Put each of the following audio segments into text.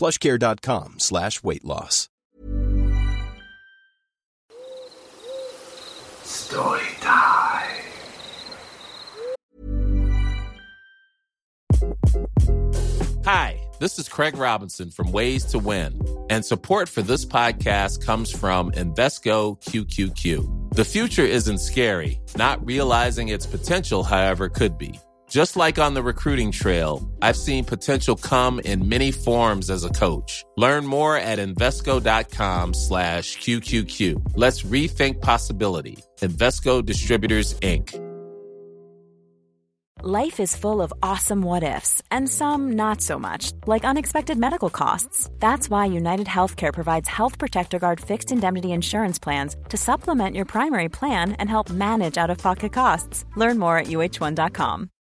plushcare.com slash weight loss. Story time. Hi, this is Craig Robinson from Ways to Win, and support for this podcast comes from Invesco QQQ. The future isn't scary, not realizing its potential, however, could be. Just like on the recruiting trail, I've seen potential come in many forms as a coach. Learn more at Invesco.com slash QQQ. Let's rethink possibility. Invesco Distributors, Inc. Life is full of awesome what ifs, and some not so much, like unexpected medical costs. That's why United Healthcare provides Health Protector Guard fixed indemnity insurance plans to supplement your primary plan and help manage out of pocket costs. Learn more at uhone.com.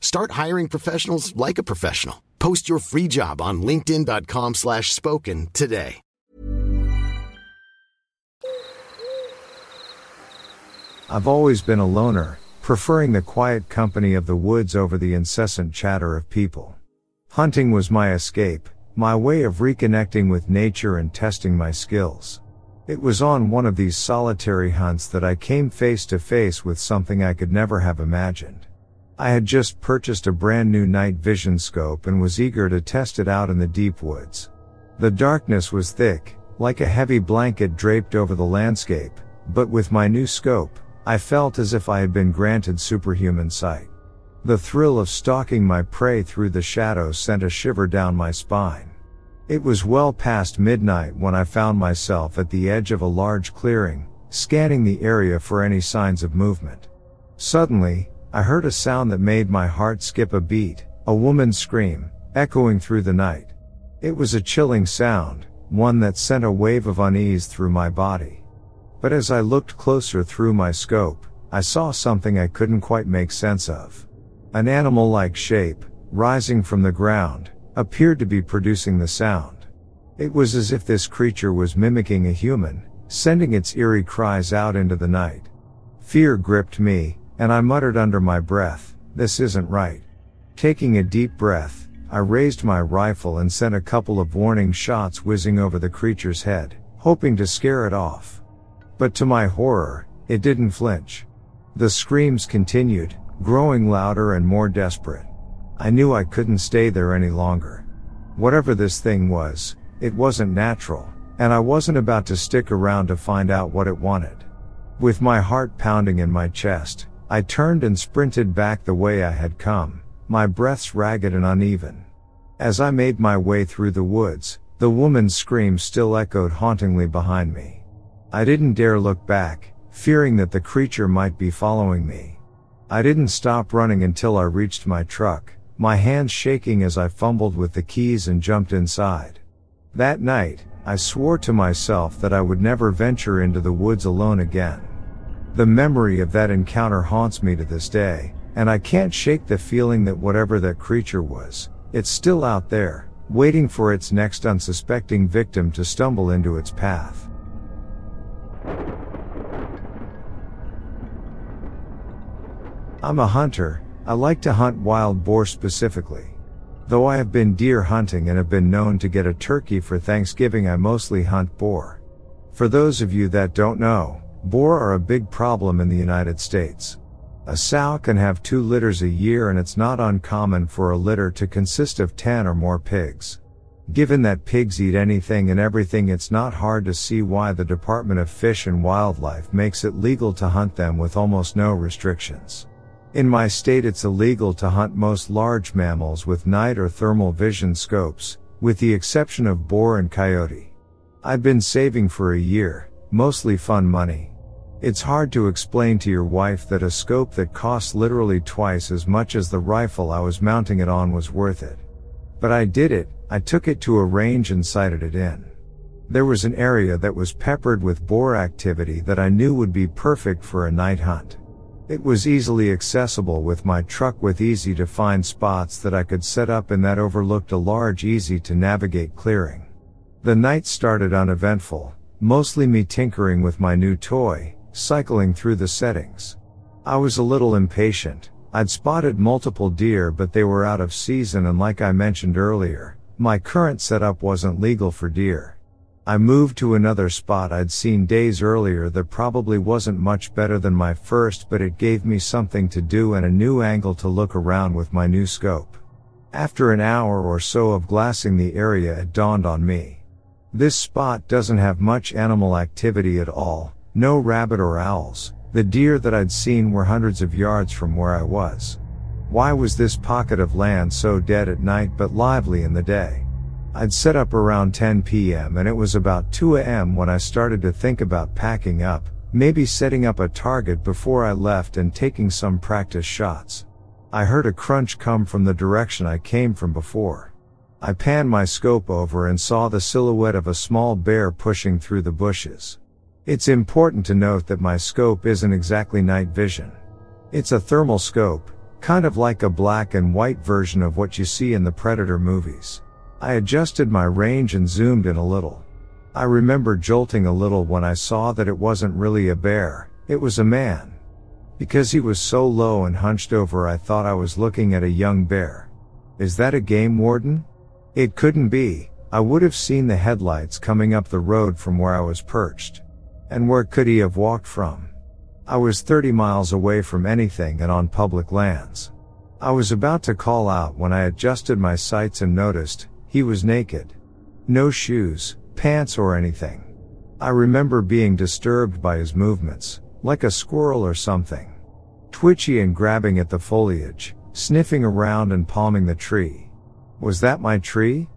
Start hiring professionals like a professional. Post your free job on linkedin.com slash spoken today. I've always been a loner, preferring the quiet company of the woods over the incessant chatter of people. Hunting was my escape, my way of reconnecting with nature and testing my skills. It was on one of these solitary hunts that I came face to face with something I could never have imagined. I had just purchased a brand new night vision scope and was eager to test it out in the deep woods. The darkness was thick, like a heavy blanket draped over the landscape, but with my new scope, I felt as if I had been granted superhuman sight. The thrill of stalking my prey through the shadows sent a shiver down my spine. It was well past midnight when I found myself at the edge of a large clearing, scanning the area for any signs of movement. Suddenly, I heard a sound that made my heart skip a beat, a woman's scream, echoing through the night. It was a chilling sound, one that sent a wave of unease through my body. But as I looked closer through my scope, I saw something I couldn't quite make sense of. An animal-like shape, rising from the ground, appeared to be producing the sound. It was as if this creature was mimicking a human, sending its eerie cries out into the night. Fear gripped me, and I muttered under my breath, this isn't right. Taking a deep breath, I raised my rifle and sent a couple of warning shots whizzing over the creature's head, hoping to scare it off. But to my horror, it didn't flinch. The screams continued, growing louder and more desperate. I knew I couldn't stay there any longer. Whatever this thing was, it wasn't natural, and I wasn't about to stick around to find out what it wanted. With my heart pounding in my chest, I turned and sprinted back the way I had come, my breaths ragged and uneven. As I made my way through the woods, the woman's scream still echoed hauntingly behind me. I didn't dare look back, fearing that the creature might be following me. I didn't stop running until I reached my truck, my hands shaking as I fumbled with the keys and jumped inside. That night, I swore to myself that I would never venture into the woods alone again. The memory of that encounter haunts me to this day, and I can't shake the feeling that whatever that creature was, it's still out there, waiting for its next unsuspecting victim to stumble into its path. I'm a hunter, I like to hunt wild boar specifically. Though I have been deer hunting and have been known to get a turkey for Thanksgiving, I mostly hunt boar. For those of you that don't know, boar are a big problem in the United States. A sow can have two litters a year and it's not uncommon for a litter to consist of 10 or more pigs. Given that pigs eat anything and everything, it's not hard to see why the Department of Fish and Wildlife makes it legal to hunt them with almost no restrictions. In my state it's illegal to hunt most large mammals with night or thermal vision scopes, with the exception of boar and coyote. I've been saving for a year, mostly fun money. It's hard to explain to your wife that a scope that costs literally twice as much as the rifle I was mounting it on was worth it. But I did it, I took it to a range and sighted it in. There was an area that was peppered with boar activity that I knew would be perfect for a night hunt. It was easily accessible with my truck with easy to find spots that I could set up and that overlooked a large easy to navigate clearing. The night started uneventful, mostly me tinkering with my new toy, cycling through the settings. I was a little impatient. I'd spotted multiple deer but they were out of season and like I mentioned earlier, my current setup wasn't legal for deer. I moved to another spot I'd seen days earlier that probably wasn't much better than my first, but it gave me something to do and a new angle to look around with my new scope. After an hour or so of glassing the area, it dawned on me. This spot doesn't have much animal activity at all, no rabbit or owls. The deer that I'd seen were hundreds of yards from where I was. Why was this pocket of land so dead at night but lively in the day? I'd set up around 10 p.m. and it was about 2 a.m. when I started to think about packing up, maybe setting up a target before I left and taking some practice shots. I heard a crunch come from the direction I came from before. I panned my scope over and saw the silhouette of a small bear pushing through the bushes. It's important to note that my scope isn't exactly night vision. It's a thermal scope, kind of like a black and white version of what you see in the Predator movies. I adjusted my range and zoomed in a little. I remember jolting a little when I saw that it wasn't really a bear, it was a man. Because he was so low and hunched over, I thought I was looking at a young bear. Is that a game warden? It couldn't be, I would have seen the headlights coming up the road from where I was perched. And where could he have walked from? I was 30 miles away from anything and on public lands. I was about to call out when I adjusted my sights and noticed, he was naked. No shoes, pants or anything. I remember being disturbed by his movements, like a squirrel or something. Twitchy and grabbing at the foliage, sniffing around and palming the tree. Was that my tree?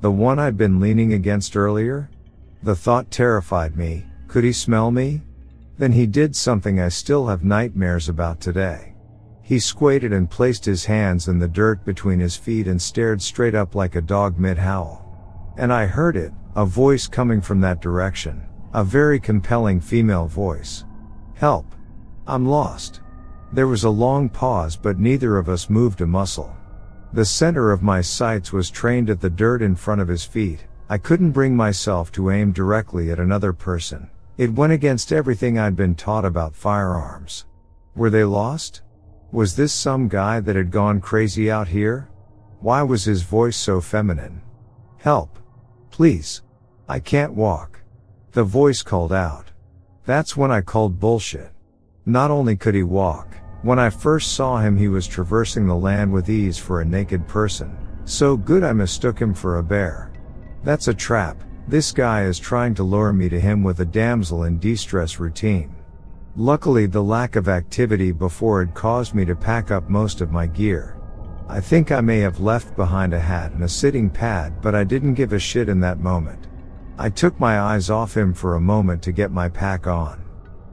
The one I'd been leaning against earlier? The thought terrified me. Could he smell me? Then he did something I still have nightmares about today. He squatted and placed his hands in the dirt between his feet and stared straight up like a dog mid-howl. And I heard it, a voice coming from that direction, a very compelling female voice. Help! I'm lost. There was a long pause but neither of us moved a muscle. The center of my sights was trained at the dirt in front of his feet. I couldn't bring myself to aim directly at another person. It went against everything I'd been taught about firearms. Were they lost? Was this some guy that had gone crazy out here? Why was his voice so feminine? Help. Please. I can't walk. The voice called out. That's when I called bullshit. Not only could he walk, when I first saw him he was traversing the land with ease for a naked person. So good I mistook him for a bear. That's a trap. This guy is trying to lure me to him with a damsel in distress routine. Luckily the lack of activity before had caused me to pack up most of my gear. I think I may have left behind a hat and a sitting pad but I didn't give a shit in that moment. I took my eyes off him for a moment to get my pack on.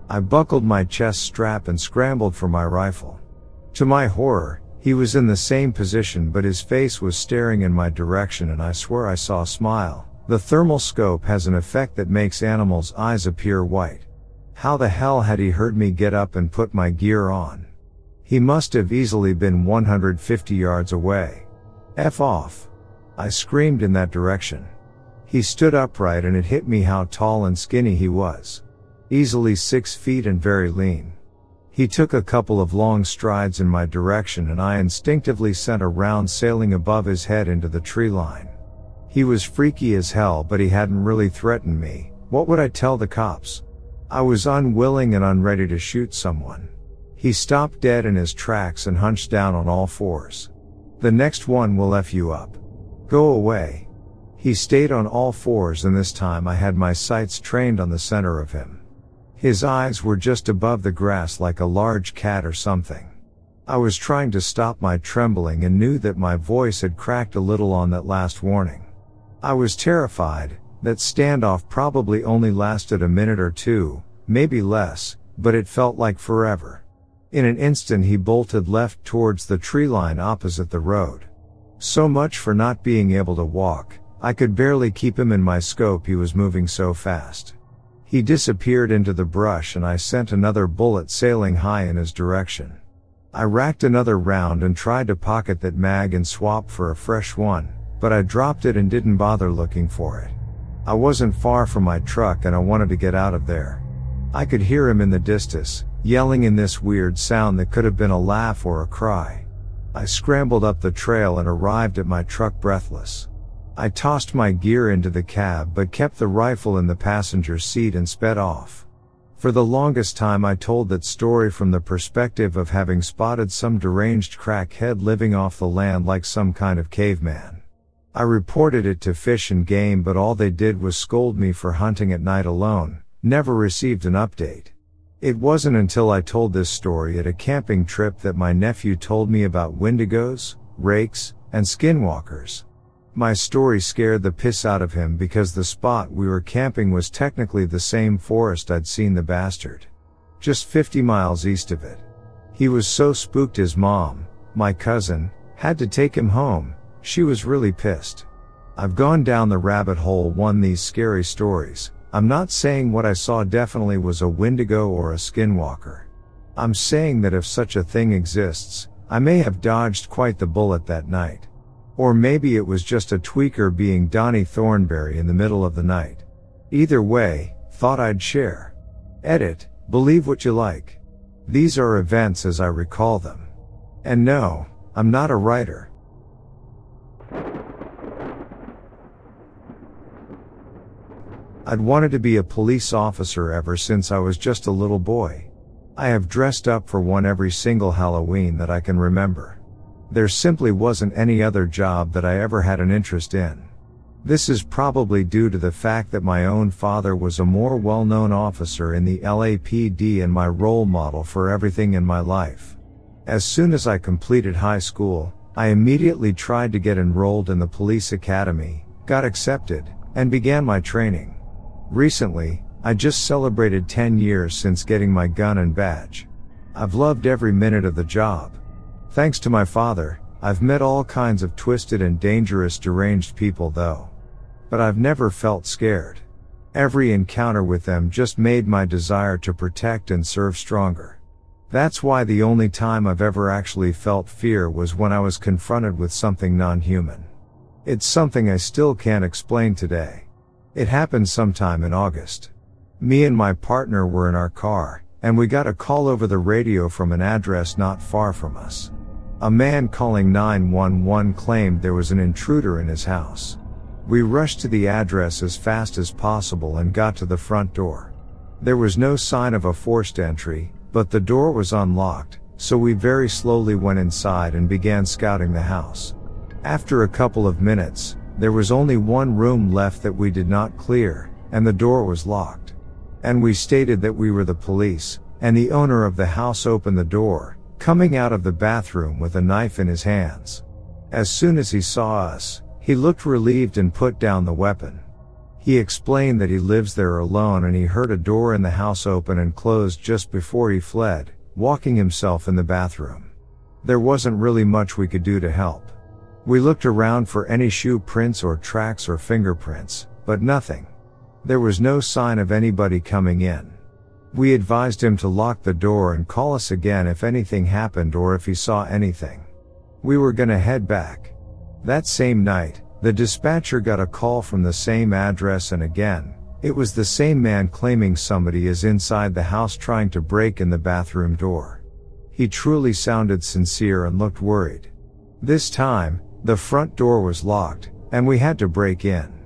I buckled my chest strap and scrambled for my rifle. To my horror, he was in the same position but his face was staring in my direction and I swear I saw a smile. The thermal scope has an effect that makes animals' eyes appear white. How the hell had he heard me get up and put my gear on? He must have easily been 150 yards away. F off. I screamed in that direction. He stood upright and it hit me how tall and skinny he was. Easily six feet and very lean. He took a couple of long strides in my direction and I instinctively sent a round sailing above his head into the tree line. He was freaky as hell but he hadn't really threatened me. What would I tell the cops? I was unwilling and unready to shoot someone. He stopped dead in his tracks and hunched down on all fours. The next one will F you up. Go away. He stayed on all fours and this time I had my sights trained on the center of him. His eyes were just above the grass like a large cat or something. I was trying to stop my trembling and knew that my voice had cracked a little on that last warning. I was terrified, that standoff probably only lasted a minute or two, maybe less, but it felt like forever. In an instant he bolted left towards the tree line opposite the road. So much for not being able to walk, I could barely keep him in my scope he was moving so fast. He disappeared into the brush and I sent another bullet sailing high in his direction. I racked another round and tried to pocket that mag and swap for a fresh one, but I dropped it and didn't bother looking for it. I wasn't far from my truck and I wanted to get out of there. I could hear him in the distance, yelling in this weird sound that could have been a laugh or a cry. I scrambled up the trail and arrived at my truck breathless. I tossed my gear into the cab but kept the rifle in the passenger seat and sped off. For the longest time I told that story from the perspective of having spotted some deranged crackhead living off the land like some kind of caveman. I reported it to Fish and Game but all they did was scold me for hunting at night alone, never received an update. It wasn't until I told this story at a camping trip that my nephew told me about wendigos, rakes, and skinwalkers. My story scared the piss out of him because the spot we were camping was technically the same forest I'd seen the bastard. Just 50 miles east of it. He was so spooked his mom, my cousin, had to take him home, she was really pissed. I've gone down the rabbit hole one these scary stories. I'm not saying what I saw definitely was a wendigo or a skinwalker. I'm saying that if such a thing exists, I may have dodged quite the bullet that night. Or maybe it was just a tweaker being Donnie Thornberry in the middle of the night. Either way, thought I'd share. Edit, believe what you like. These are events as I recall them. And no, I'm not a writer. I'd wanted to be a police officer ever since I was just a little boy. I have dressed up for one every single Halloween that I can remember. There simply wasn't any other job that I ever had an interest in. This is probably due to the fact that my own father was a more well-known officer in the LAPD and my role model for everything in my life. As soon as I completed high school, I immediately tried to get enrolled in the police academy, got accepted, and began my training. Recently, I just celebrated 10 years since getting my gun and badge. I've loved every minute of the job. Thanks to my father, I've met all kinds of twisted and dangerous deranged people though. But I've never felt scared. Every encounter with them just made my desire to protect and serve stronger. That's why the only time I've ever actually felt fear was when I was confronted with something non-human. It's something I still can't explain today. It happened sometime in August. Me and my partner were in our car, and we got a call over the radio from an address not far from us. A man calling 911 claimed there was an intruder in his house. We rushed to the address as fast as possible and got to the front door. There was no sign of a forced entry, but the door was unlocked, so we very slowly went inside and began scouting the house. After a couple of minutes, there was only one room left that we did not clear, and the door was locked. And we stated that we were the police, and the owner of the house opened the door, coming out of the bathroom with a knife in his hands. As soon as he saw us, he looked relieved and put down the weapon. He explained that he lives there alone and he heard a door in the house open and close just before he fled, walking himself in the bathroom. There wasn't really much we could do to help. We looked around for any shoe prints or tracks or fingerprints, but nothing. There was no sign of anybody coming in. We advised him to lock the door and call us again if anything happened or if he saw anything. We were gonna head back. That same night, the dispatcher got a call from the same address and again, it was the same man claiming somebody is inside the house trying to break in the bathroom door. He truly sounded sincere and looked worried. This time, the front door was locked, and we had to break in.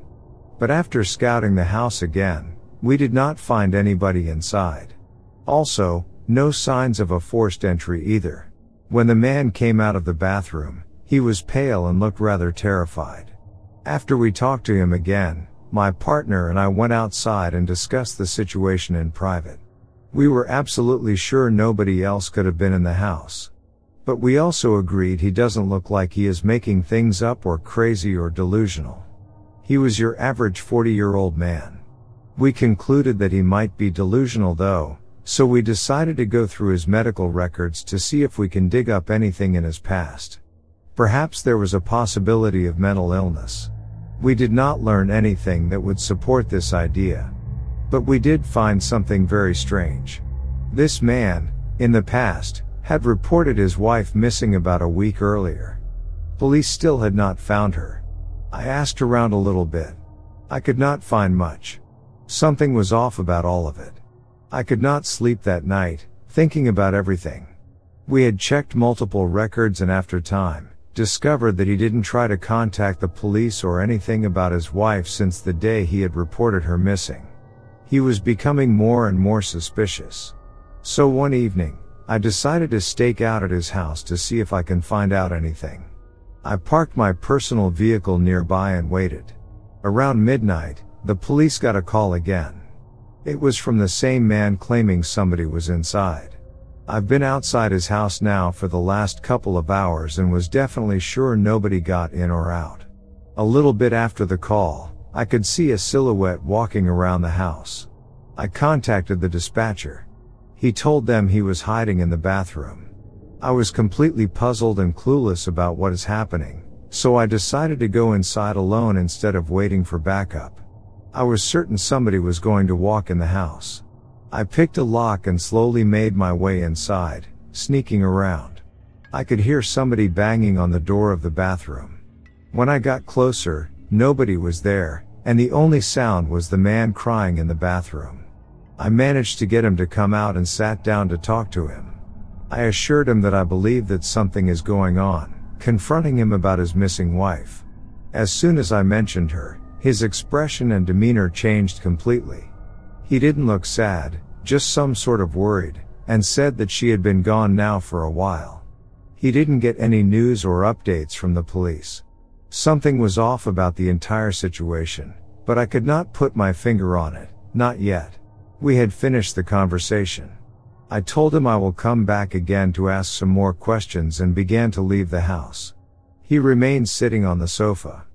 But after scouting the house again, we did not find anybody inside. Also, no signs of a forced entry either. When the man came out of the bathroom, he was pale and looked rather terrified. After we talked to him again, my partner and I went outside and discussed the situation in private. We were absolutely sure nobody else could have been in the house. But we also agreed he doesn't look like he is making things up or crazy or delusional. He was your average 40 year old man. We concluded that he might be delusional though, so we decided to go through his medical records to see if we can dig up anything in his past. Perhaps there was a possibility of mental illness. We did not learn anything that would support this idea. But we did find something very strange. This man, in the past, had reported his wife missing about a week earlier. Police still had not found her. I asked around a little bit. I could not find much. Something was off about all of it. I could not sleep that night, thinking about everything. We had checked multiple records and after time, discovered that he didn't try to contact the police or anything about his wife since the day he had reported her missing. He was becoming more and more suspicious. So one evening, I decided to stake out at his house to see if I can find out anything. I parked my personal vehicle nearby and waited. Around midnight, the police got a call again. It was from the same man claiming somebody was inside. I've been outside his house now for the last couple of hours and was definitely sure nobody got in or out. A little bit after the call, I could see a silhouette walking around the house. I contacted the dispatcher. He told them he was hiding in the bathroom. I was completely puzzled and clueless about what is happening, so I decided to go inside alone instead of waiting for backup. I was certain somebody was going to walk in the house. I picked a lock and slowly made my way inside, sneaking around. I could hear somebody banging on the door of the bathroom. When I got closer, nobody was there, and the only sound was the man crying in the bathroom. I managed to get him to come out and sat down to talk to him. I assured him that I believe that something is going on, confronting him about his missing wife. As soon as I mentioned her, his expression and demeanor changed completely. He didn't look sad, just some sort of worried, and said that she had been gone now for a while. He didn't get any news or updates from the police. Something was off about the entire situation, but I could not put my finger on it, not yet. We had finished the conversation. I told him I will come back again to ask some more questions and began to leave the house. He remained sitting on the sofa.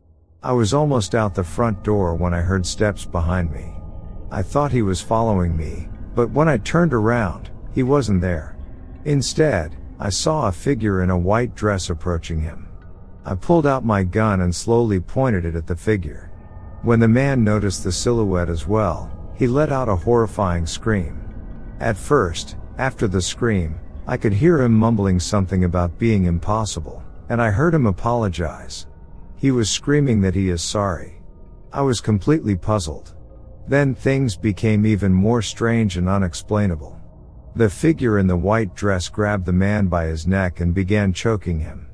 I was almost out the front door when I heard steps behind me. I thought he was following me, but when I turned around, he wasn't there. Instead, I saw a figure in a white dress approaching him. I pulled out my gun and slowly pointed it at the figure. When the man noticed the silhouette as well, he let out a horrifying scream. At first, after the scream, I could hear him mumbling something about being impossible, and I heard him apologize. He was screaming that he is sorry. I was completely puzzled. Then things became even more strange and unexplainable. The figure in the white dress grabbed the man by his neck and began choking him.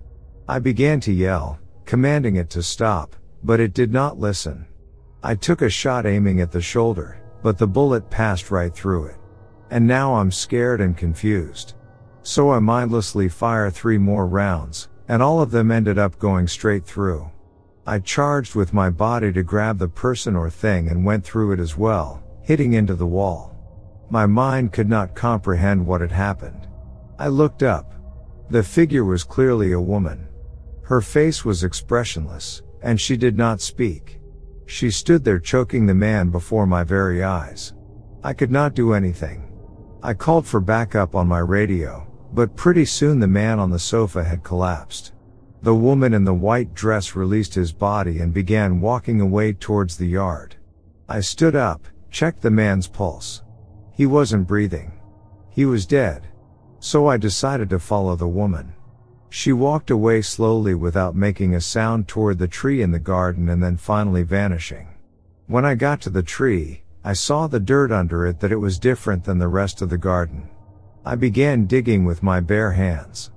I began to yell, commanding it to stop, but it did not listen. I took a shot aiming at the shoulder, but the bullet passed right through it. And now I'm scared and confused. So I mindlessly fire three more rounds, and all of them ended up going straight through. I charged with my body to grab the person or thing and went through it as well, hitting into the wall. My mind could not comprehend what had happened. I looked up. The figure was clearly a woman. Her face was expressionless, and she did not speak. She stood there choking the man before my very eyes. I could not do anything. I called for backup on my radio, but pretty soon the man on the sofa had collapsed. The woman in the white dress released his body and began walking away towards the yard. I stood up, checked the man's pulse. He wasn't breathing. He was dead. So I decided to follow the woman. She walked away slowly without making a sound toward the tree in the garden and then finally vanishing. When I got to the tree, I saw the dirt under it that it was different than the rest of the garden. I began digging with my bare hands.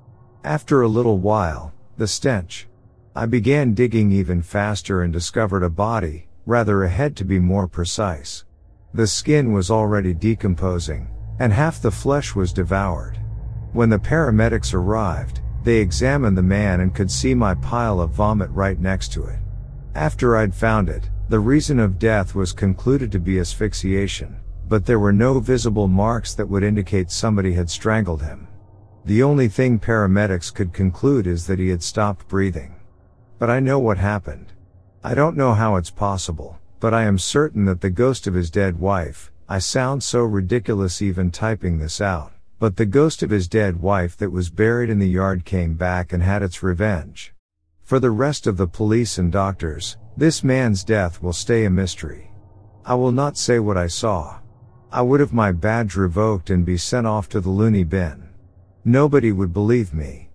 After a little while, the stench. I began digging even faster and discovered a body, rather a head to be more precise. The skin was already decomposing, and half the flesh was devoured. When the paramedics arrived, they examined the man and could see my pile of vomit right next to it. After I'd found it, the reason of death was concluded to be asphyxiation, but there were no visible marks that would indicate somebody had strangled him. The only thing paramedics could conclude is that he had stopped breathing. But I know what happened. I don't know how it's possible, but I am certain that the ghost of his dead wife, I sound so ridiculous even typing this out, but the ghost of his dead wife that was buried in the yard came back and had its revenge. For the rest of the police and doctors, this man's death will stay a mystery. I will not say what I saw. I would have my badge revoked and be sent off to the loony bin. Nobody would believe me.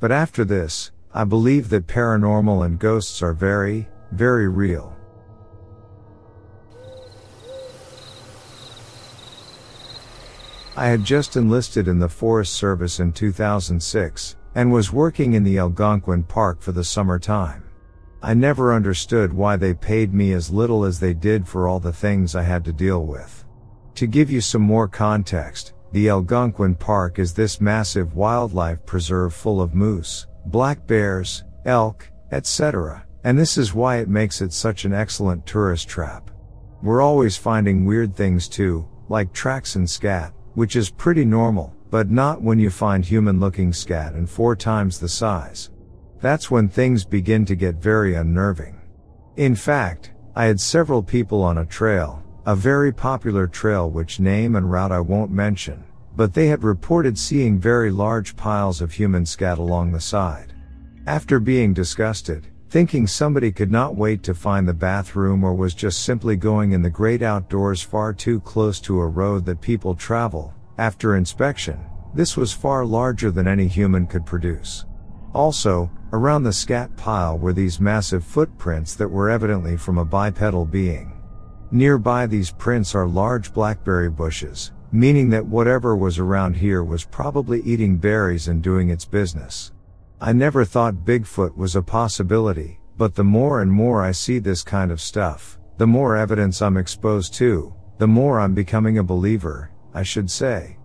But after this, I believe that paranormal and ghosts are very, very real. I had just enlisted in the Forest Service in 2006 and was working in the Algonquin Park for the summer time. I never understood why they paid me as little as they did for all the things I had to deal with. To give you some more context, the Algonquin Park is this massive wildlife preserve full of moose, black bears, elk, etc. And this is why it makes it such an excellent tourist trap. We're always finding weird things too, like tracks and scat, which is pretty normal, but not when you find human looking scat and four times the size. That's when things begin to get very unnerving. In fact, I had several people on a trail, a very popular trail which name and route I won't mention, but they had reported seeing very large piles of human scat along the side. After being disgusted, thinking somebody could not wait to find the bathroom or was just simply going in the great outdoors far too close to a road that people travel. After inspection, this was far larger than any human could produce. Also, around the scat pile were these massive footprints that were evidently from a bipedal being. Nearby these prints are large blackberry bushes, meaning that whatever was around here was probably eating berries and doing its business. I never thought Bigfoot was a possibility, but the more and more I see this kind of stuff, the more evidence I'm exposed to, the more I'm becoming a believer, I should say.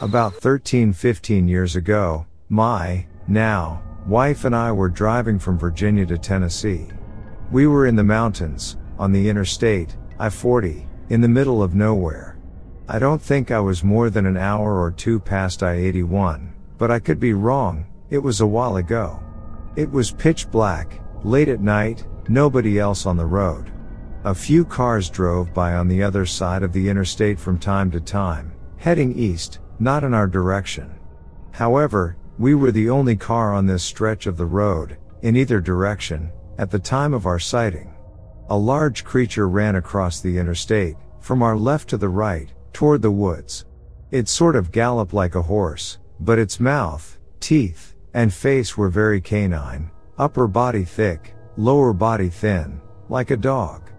About 13, 15 years ago, my, now, wife and I were driving from Virginia to Tennessee. We were in the mountains, on the interstate, I-40, in the middle of nowhere. I don't think I was more than an hour or two past I-81, but I could be wrong, it was a while ago. It was pitch black, late at night, nobody else on the road. A few cars drove by on the other side of the interstate from time to time, heading east, not in our direction. However, we were the only car on this stretch of the road, in either direction, at the time of our sighting. A large creature ran across the interstate, from our left to the right, toward the woods. It sort of galloped like a horse, but its mouth, teeth, and face were very canine, upper body thick, lower body thin, like a dog.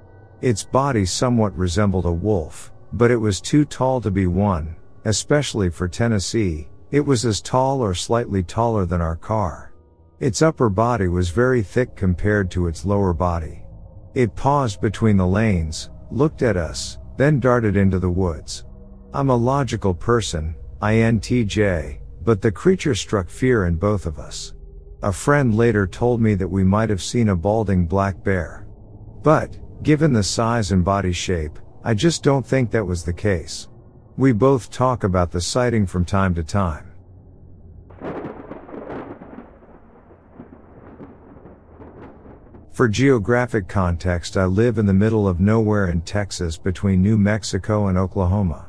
Its body somewhat resembled a wolf, but it was too tall to be one, especially for Tennessee, it was as tall or slightly taller than our car. Its upper body was very thick compared to its lower body. It paused between the lanes, looked at us, then darted into the woods. I'm a logical person, INTJ, but the creature struck fear in both of us. A friend later told me that we might have seen a balding black bear. But, given the size and body shape, I just don't think that was the case. We both talk about the sighting from time to time. For geographic context, I live in the middle of nowhere in Texas between New Mexico and Oklahoma.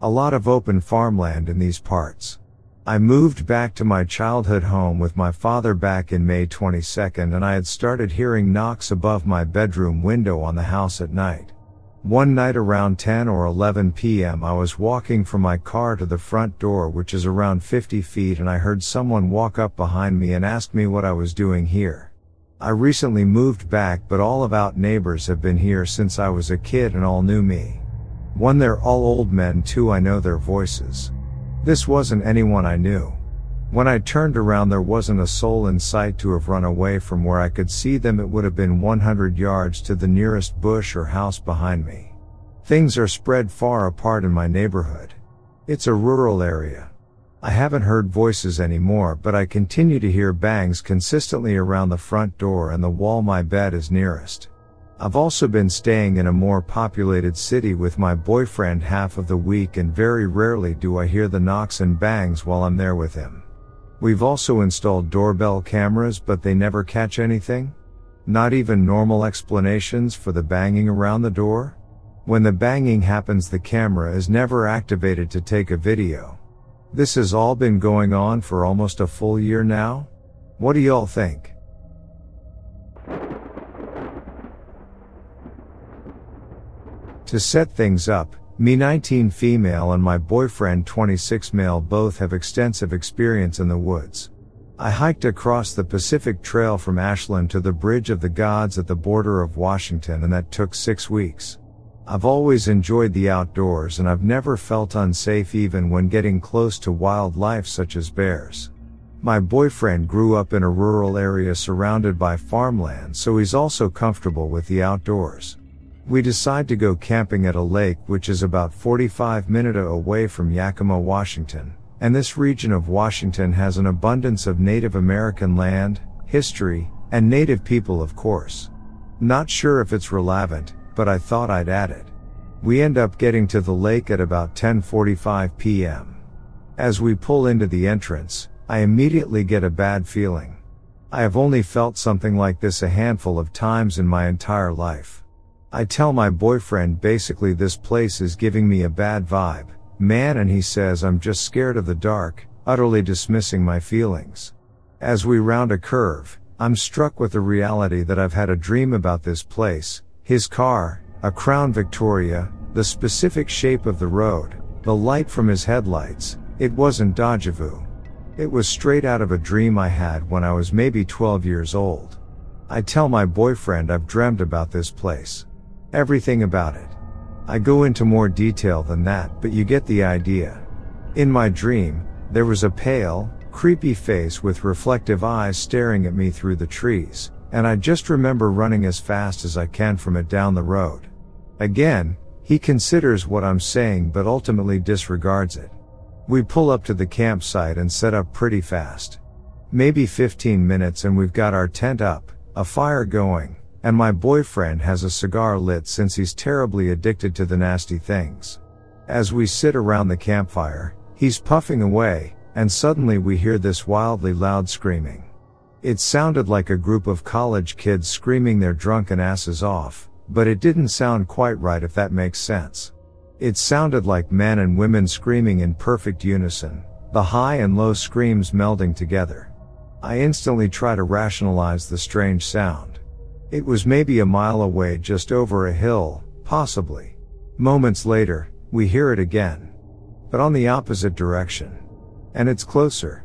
A lot of open farmland in these parts. I moved back to my childhood home with my father back in May 22nd and I had started hearing knocks above my bedroom window on the house at night. One night around 10 or 11 p.m. I was walking from my car to the front door which is around 50 feet and I heard someone walk up behind me and ask me what I was doing here. I recently moved back but all of out neighbors have been here since I was a kid and all knew me. One they're all old men too I know their voices. This wasn't anyone I knew. When I turned around there wasn't a soul in sight to have run away from where I could see them it would have been 100 yards to the nearest bush or house behind me. Things are spread far apart in my neighborhood. It's a rural area. I haven't heard voices anymore but I continue to hear bangs consistently around the front door and the wall my bed is nearest. I've also been staying in a more populated city with my boyfriend half of the week and very rarely do I hear the knocks and bangs while I'm there with him. We've also installed doorbell cameras but they never catch anything. Not even normal explanations for the banging around the door. When the banging happens the camera is never activated to take a video. This has all been going on for almost a full year now? What do y'all think? To set things up, me 19 female and my boyfriend 26 male both have extensive experience in the woods. I hiked across the Pacific Trail from Ashland to the Bridge of the Gods at the border of Washington and that took six weeks. I've always enjoyed the outdoors and I've never felt unsafe even when getting close to wildlife such as bears. My boyfriend grew up in a rural area surrounded by farmland so he's also comfortable with the outdoors. We decide to go camping at a lake which is about 45 minutes away from Yakima, Washington. And this region of Washington has an abundance of Native American land, history, and native people of course. Not sure if it's relevant, but I thought I'd add it. We end up getting to the lake at about 10:45 p.m. As we pull into the entrance, I immediately get a bad feeling. I have only felt something like this a handful of times in my entire life. I tell my boyfriend basically this place is giving me a bad vibe, man, and he says I'm just scared of the dark, utterly dismissing my feelings. As we round a curve, I'm struck with the reality that I've had a dream about this place, his car, a Crown Victoria, the specific shape of the road, the light from his headlights, it wasn't deja vu. It was straight out of a dream I had when I was maybe 12 years old. I tell my boyfriend I've dreamed about this place. Everything about it. I go into more detail than that, but you get the idea. In my dream, there was a pale, creepy face with reflective eyes staring at me through the trees, and I just remember running as fast as I can from it down the road. Again, he considers what I'm saying but ultimately disregards it. We pull up to the campsite and set up pretty fast. Maybe 15 minutes and we've got our tent up, a fire going, and my boyfriend has a cigar lit since he's terribly addicted to the nasty things. As we sit around the campfire, he's puffing away, and suddenly we hear this wildly loud screaming. It sounded like a group of college kids screaming their drunken asses off, but it didn't sound quite right if that makes sense. It sounded like men and women screaming in perfect unison, the high and low screams melding together. I instantly try to rationalize the strange sound. It was maybe a mile away just over a hill, possibly. Moments later, we hear it again. But on the opposite direction. And it's closer.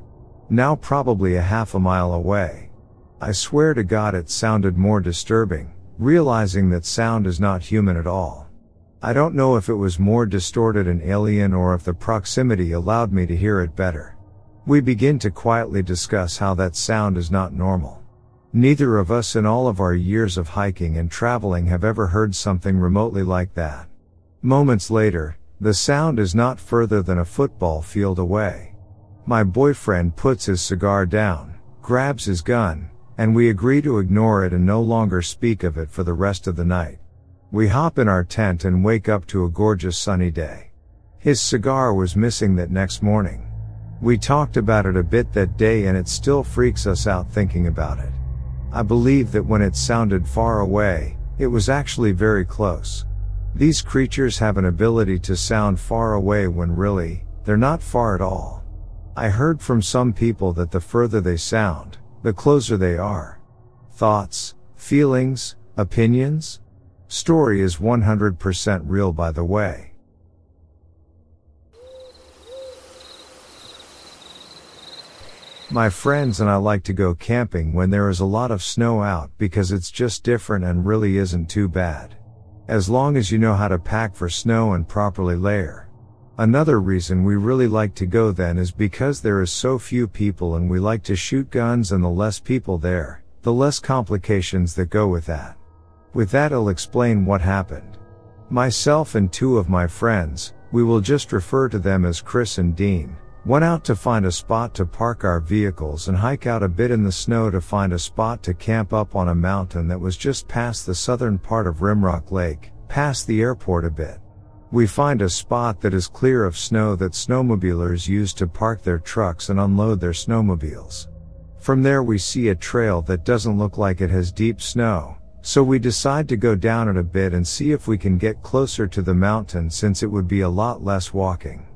Now probably a half a mile away. I swear to God it sounded more disturbing, realizing that sound is not human at all. I don't know if it was more distorted and alien or if the proximity allowed me to hear it better. We begin to quietly discuss how that sound is not normal. Neither of us in all of our years of hiking and traveling have ever heard something remotely like that. Moments later, the sound is not further than a football field away. My boyfriend puts his cigar down, grabs his gun, and we agree to ignore it and no longer speak of it for the rest of the night. We hop in our tent and wake up to a gorgeous sunny day. His cigar was missing that next morning. We talked about it a bit that day and it still freaks us out thinking about it. I believe that when it sounded far away, it was actually very close. These creatures have an ability to sound far away when really, they're not far at all. I heard from some people that the further they sound, the closer they are. Thoughts, feelings, opinions? Story is 100% real by the way. My friends and I like to go camping when there is a lot of snow out because it's just different and really isn't too bad. As long as you know how to pack for snow and properly layer. Another reason we really like to go then is because there is so few people and we like to shoot guns and the less people there, the less complications that go with that. With that I'll explain what happened. Myself and two of my friends, we will just refer to them as Chris and Dean, Went out to find a spot to park our vehicles and hike out a bit in the snow to find a spot to camp up on a mountain that was just past the southern part of Rimrock Lake, past the airport a bit. We find a spot that is clear of snow that snowmobilers use to park their trucks and unload their snowmobiles. From there we see a trail that doesn't look like it has deep snow, so we decide to go down it a bit and see if we can get closer to the mountain since it would be a lot less walking.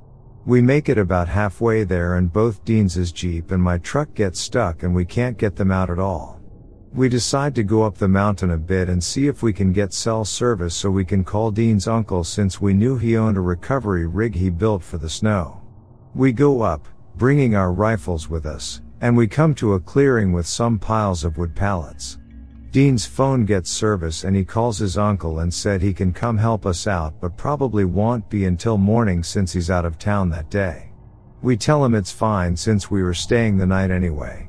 We make it about halfway there and both Dean's Jeep and my truck get stuck and we can't get them out at all. We decide to go up the mountain a bit and see if we can get cell service so we can call Dean's uncle since we knew he owned a recovery rig he built for the snow. We go up, bringing our rifles with us, and we come to a clearing with some piles of wood pallets. Dean's phone gets service and he calls his uncle and said he can come help us out but probably won't be until morning since he's out of town that day. We tell him it's fine since we were staying the night anyway.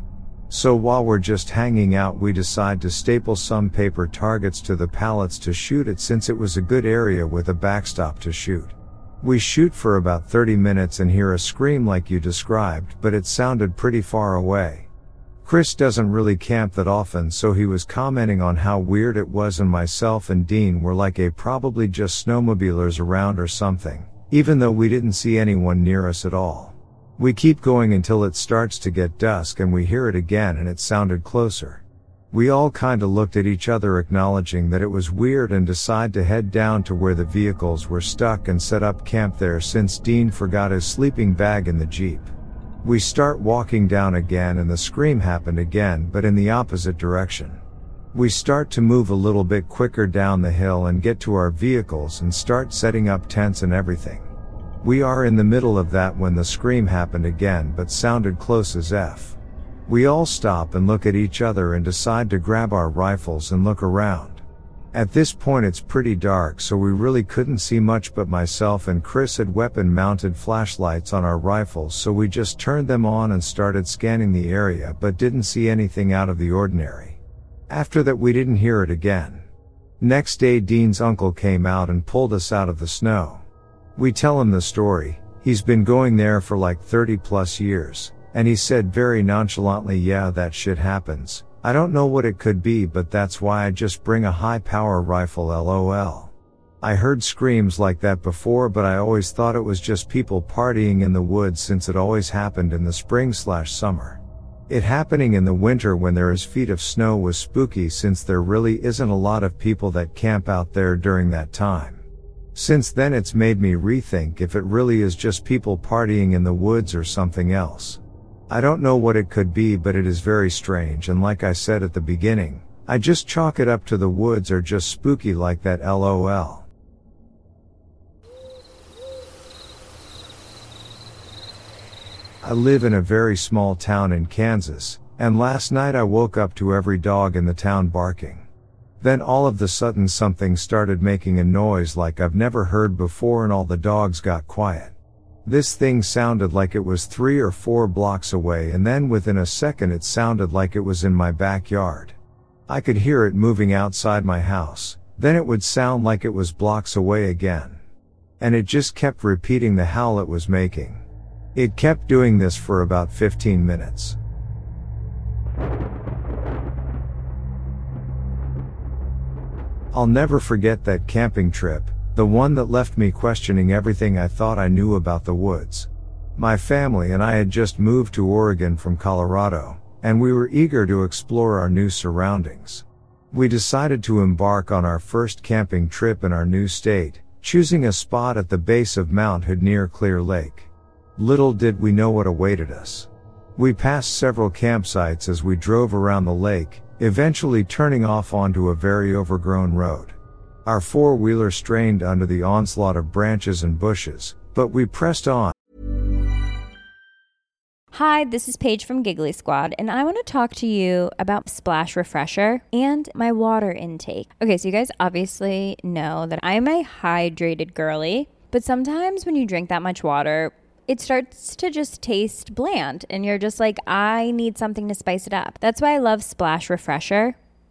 So while we're just hanging out we decide to staple some paper targets to the pallets to shoot it since it was a good area with a backstop to shoot. We shoot for about 30 minutes and hear a scream like you described but it sounded pretty far away. Chris doesn't really camp that often so he was commenting on how weird it was and myself and Dean were like a probably just snowmobilers around or something, even though we didn't see anyone near us at all. We keep going until it starts to get dusk and we hear it again and it sounded closer. We all kinda looked at each other acknowledging that it was weird and decide to head down to where the vehicles were stuck and set up camp there since Dean forgot his sleeping bag in the Jeep. We start walking down again and the scream happened again but in the opposite direction. We start to move a little bit quicker down the hill and get to our vehicles and start setting up tents and everything. We are in the middle of that when the scream happened again but sounded close as F. We all stop and look at each other and decide to grab our rifles and look around. At this point it's pretty dark so we really couldn't see much but myself and Chris had weapon mounted flashlights on our rifles so we just turned them on and started scanning the area but didn't see anything out of the ordinary. After that we didn't hear it again. Next day Dean's uncle came out and pulled us out of the snow. We tell him the story, he's been going there for like 30 plus years, and he said very nonchalantly yeah that shit happens, I don't know what it could be but that's why I just bring a high power rifle lol. I heard screams like that before but I always thought it was just people partying in the woods since it always happened in the spring slash summer. It happening in the winter when there is feet of snow was spooky since there really isn't a lot of people that camp out there during that time. Since then it's made me rethink if it really is just people partying in the woods or something else. I don't know what it could be but it is very strange and like I said at the beginning, I just chalk it up to the woods are just spooky like that lol. I live in a very small town in Kansas, and last night I woke up to every dog in the town barking. Then all of the sudden something started making a noise like I've never heard before and all the dogs got quiet. This thing sounded like it was three or four blocks away and then within a second it sounded like it was in my backyard. I could hear it moving outside my house, then it would sound like it was blocks away again. And it just kept repeating the howl it was making. It kept doing this for about 15 minutes. I'll never forget that camping trip, the one that left me questioning everything I thought I knew about the woods. My family and I had just moved to Oregon from Colorado, and we were eager to explore our new surroundings. We decided to embark on our first camping trip in our new state, choosing a spot at the base of Mount Hood near Clear Lake. Little did we know what awaited us. We passed several campsites as we drove around the lake, eventually turning off onto a very overgrown road. Our four wheeler strained under the onslaught of branches and bushes, but we pressed on. Hi, this is Paige from Giggly Squad, and I want to talk to you about Splash Refresher and my water intake. Okay, so you guys obviously know that I'm a hydrated girly, but sometimes when you drink that much water, it starts to just taste bland, and you're just like, I need something to spice it up. That's why I love Splash Refresher.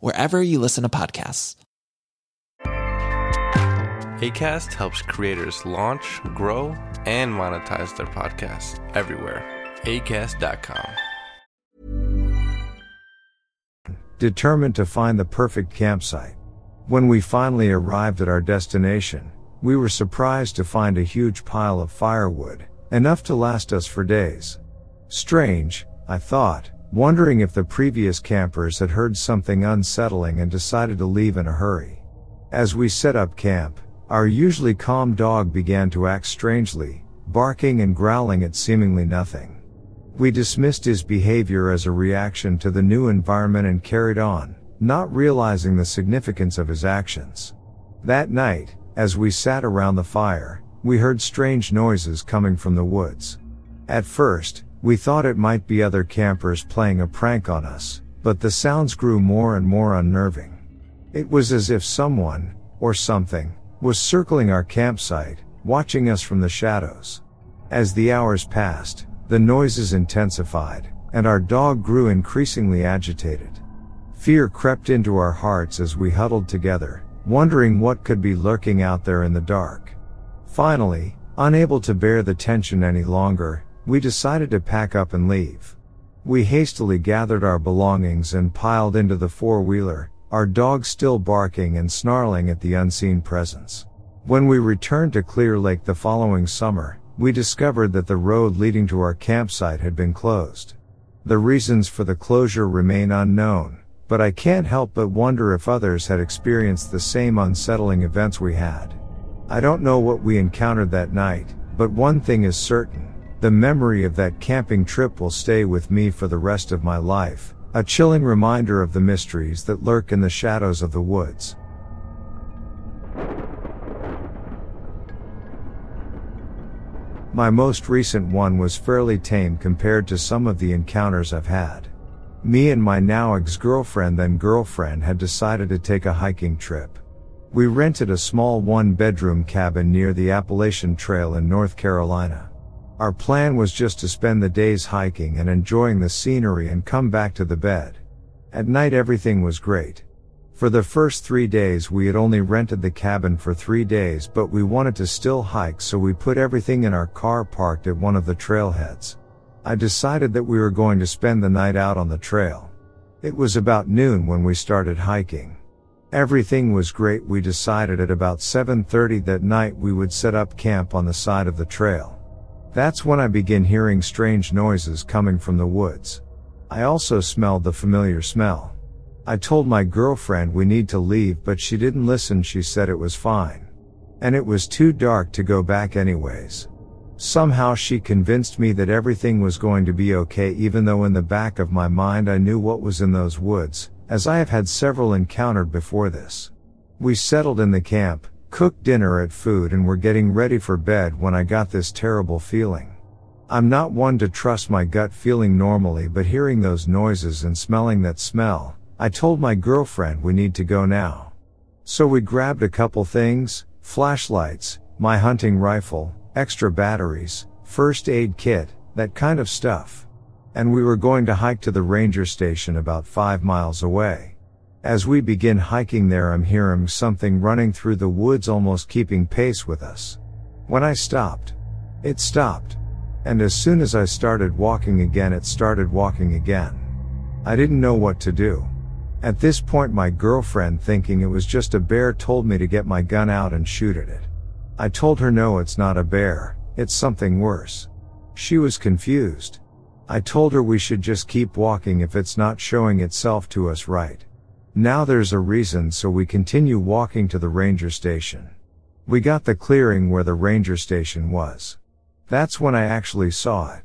wherever you listen to podcasts. ACAST helps creators launch, grow, and monetize their podcasts everywhere. ACAST.com. Determined to find the perfect campsite. When we finally arrived at our destination, we were surprised to find a huge pile of firewood, enough to last us for days. Strange, I thought, wondering if the previous campers had heard something unsettling and decided to leave in a hurry. As we set up camp, our usually calm dog began to act strangely, barking and growling at seemingly nothing. We dismissed his behavior as a reaction to the new environment and carried on, not realizing the significance of his actions. That night, as we sat around the fire, we heard strange noises coming from the woods. At first, we thought it might be other campers playing a prank on us, but the sounds grew more and more unnerving. It was as if someone, or something, was circling our campsite, watching us from the shadows. As the hours passed, the noises intensified, and our dog grew increasingly agitated. Fear crept into our hearts as we huddled together, wondering what could be lurking out there in the dark. Finally, unable to bear the tension any longer, we decided to pack up and leave. We hastily gathered our belongings and piled into the four-wheeler, our dog still barking and snarling at the unseen presence. When we returned to Clear Lake the following summer, we discovered that the road leading to our campsite had been closed. The reasons for the closure remain unknown, but I can't help but wonder if others had experienced the same unsettling events we had. I don't know what we encountered that night, but one thing is certain. The memory of that camping trip will stay with me for the rest of my life, a chilling reminder of the mysteries that lurk in the shadows of the woods. My most recent one was fairly tame compared to some of the encounters I've had. Me and my now ex-girlfriend then girlfriend had decided to take a hiking trip. We rented a small one bedroom cabin near the Appalachian Trail in North Carolina. Our plan was just to spend the days hiking and enjoying the scenery and come back to the bed. At night everything was great. For the first three days we had only rented the cabin for three days but we wanted to still hike so we put everything in our car parked at one of the trailheads. I decided that we were going to spend the night out on the trail. It was about noon when we started hiking. Everything was great we decided at about 7.30 that night we would set up camp on the side of the trail. That's when I begin hearing strange noises coming from the woods. I also smelled the familiar smell. I told my girlfriend we need to leave but she didn't listen she said it was fine. And it was too dark to go back anyways. Somehow she convinced me that everything was going to be okay even though in the back of my mind I knew what was in those woods, as I have had several encountered before this. We settled in the camp, cooked dinner at food and were getting ready for bed when I got this terrible feeling. I'm not one to trust my gut feeling normally but hearing those noises and smelling that smell, I told my girlfriend we need to go now. So we grabbed a couple things, flashlights, my hunting rifle, extra batteries, first aid kit, that kind of stuff. And we were going to hike to the ranger station about five miles away. As we begin hiking there I'm hearing something running through the woods almost keeping pace with us. When I stopped, it stopped. And as soon as I started walking again it started walking again. I didn't know what to do. At this point my girlfriend thinking it was just a bear told me to get my gun out and shoot at it. I told her no it's not a bear, it's something worse. She was confused. I told her we should just keep walking if it's not showing itself to us right. Now there's a reason so we continue walking to the ranger station. We got the clearing where the ranger station was. That's when I actually saw it.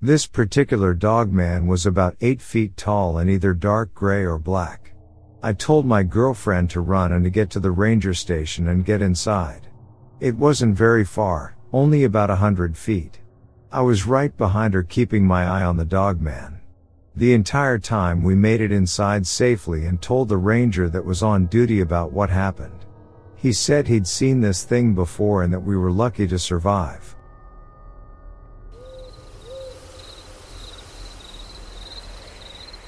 This particular dog man was about 8 feet tall and either dark gray or black. I told my girlfriend to run and to get to the ranger station and get inside. It wasn't very far, only about a hundred feet. I was right behind her keeping my eye on the dog man. The entire time we made it inside safely and told the ranger that was on duty about what happened. He said he'd seen this thing before and that we were lucky to survive.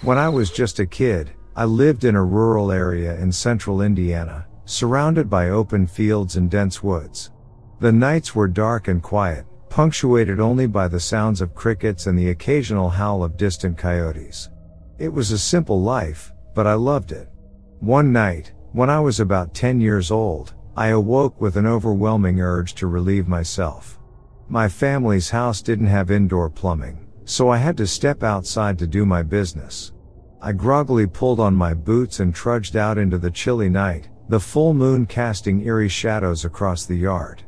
When I was just a kid, I lived in a rural area in central Indiana, surrounded by open fields and dense woods. The nights were dark and quiet, punctuated only by the sounds of crickets and the occasional howl of distant coyotes. It was a simple life, but I loved it. One night, when I was about 10 years old, I awoke with an overwhelming urge to relieve myself. My family's house didn't have indoor plumbing, so I had to step outside to do my business. I groggily pulled on my boots and trudged out into the chilly night, the full moon casting eerie shadows across the yard.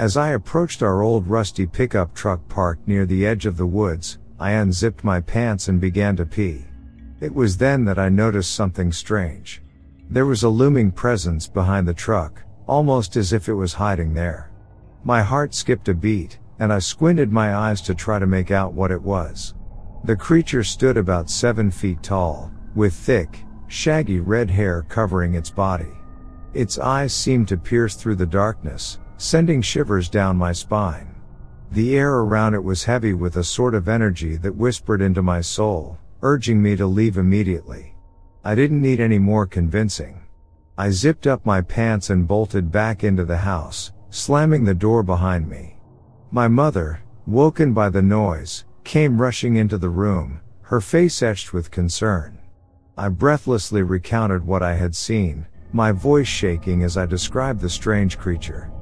As I approached our old rusty pickup truck parked near the edge of the woods, I unzipped my pants and began to pee. It was then that I noticed something strange. There was a looming presence behind the truck, almost as if it was hiding there. My heart skipped a beat, and I squinted my eyes to try to make out what it was. The creature stood about seven feet tall, with thick, shaggy red hair covering its body. Its eyes seemed to pierce through the darkness, sending shivers down my spine. The air around it was heavy with a sort of energy that whispered into my soul, urging me to leave immediately. I didn't need any more convincing. I zipped up my pants and bolted back into the house, slamming the door behind me. My mother, woken by the noise, came rushing into the room, her face etched with concern. I breathlessly recounted what I had seen, my voice shaking as I described the strange creature.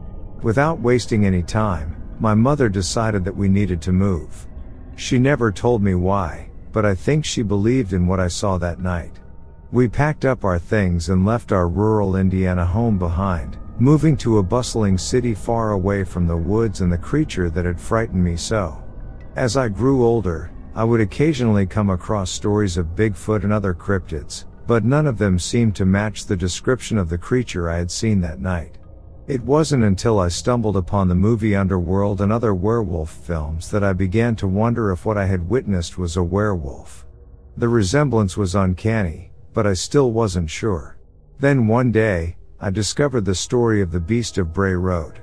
Without wasting any time, my mother decided that we needed to move. She never told me why, but I think she believed in what I saw that night. We packed up our things and left our rural Indiana home behind, moving to a bustling city far away from the woods and the creature that had frightened me so. As I grew older, I would occasionally come across stories of Bigfoot and other cryptids, but none of them seemed to match the description of the creature I had seen that night. It wasn't until I stumbled upon the movie Underworld and other werewolf films that I began to wonder if what I had witnessed was a werewolf. The resemblance was uncanny, but I still wasn't sure. Then one day, I discovered the story of the Beast of Bray Road.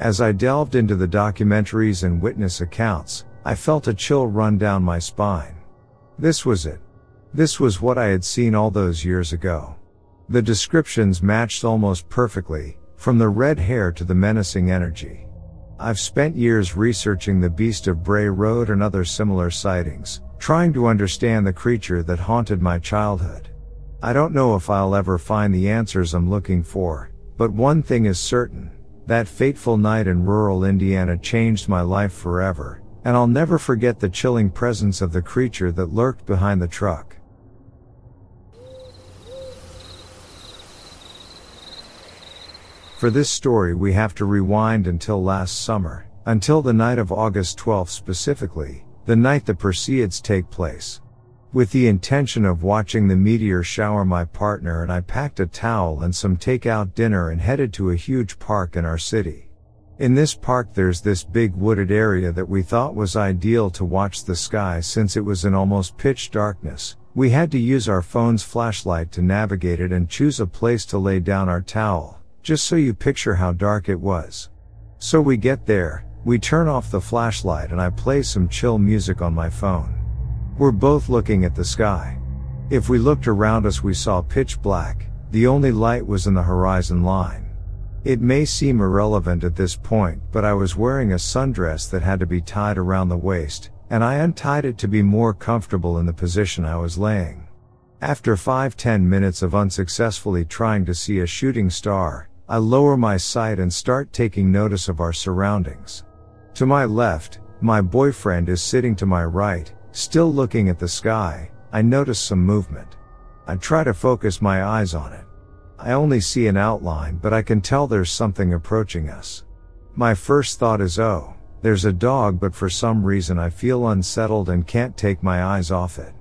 As I delved into the documentaries and witness accounts, I felt a chill run down my spine. This was it. This was what I had seen all those years ago. The descriptions matched almost perfectly, from the red hair to the menacing energy. I've spent years researching the Beast of Bray Road and other similar sightings, trying to understand the creature that haunted my childhood. I don't know if I'll ever find the answers I'm looking for, but one thing is certain. That fateful night in rural Indiana changed my life forever, and I'll never forget the chilling presence of the creature that lurked behind the truck. For this story we have to rewind until last summer, until the night of August 12th specifically, the night the Perseids take place. With the intention of watching the meteor shower my partner and I packed a towel and some takeout dinner and headed to a huge park in our city. In this park there's this big wooded area that we thought was ideal to watch the sky since it was in almost pitch darkness. We had to use our phone's flashlight to navigate it and choose a place to lay down our towel, just so you picture how dark it was. So we get there, we turn off the flashlight and I play some chill music on my phone. We're both looking at the sky. If we looked around us we saw pitch black, the only light was in the horizon line. It may seem irrelevant at this point, but I was wearing a sundress that had to be tied around the waist, and I untied it to be more comfortable in the position I was laying. After 5-10 minutes of unsuccessfully trying to see a shooting star, I lower my sight and start taking notice of our surroundings. To my left, my boyfriend is sitting to my right, still looking at the sky, I notice some movement. I try to focus my eyes on it. I only see an outline, but I can tell there's something approaching us. My first thought is, oh, there's a dog, but for some reason I feel unsettled and can't take my eyes off it.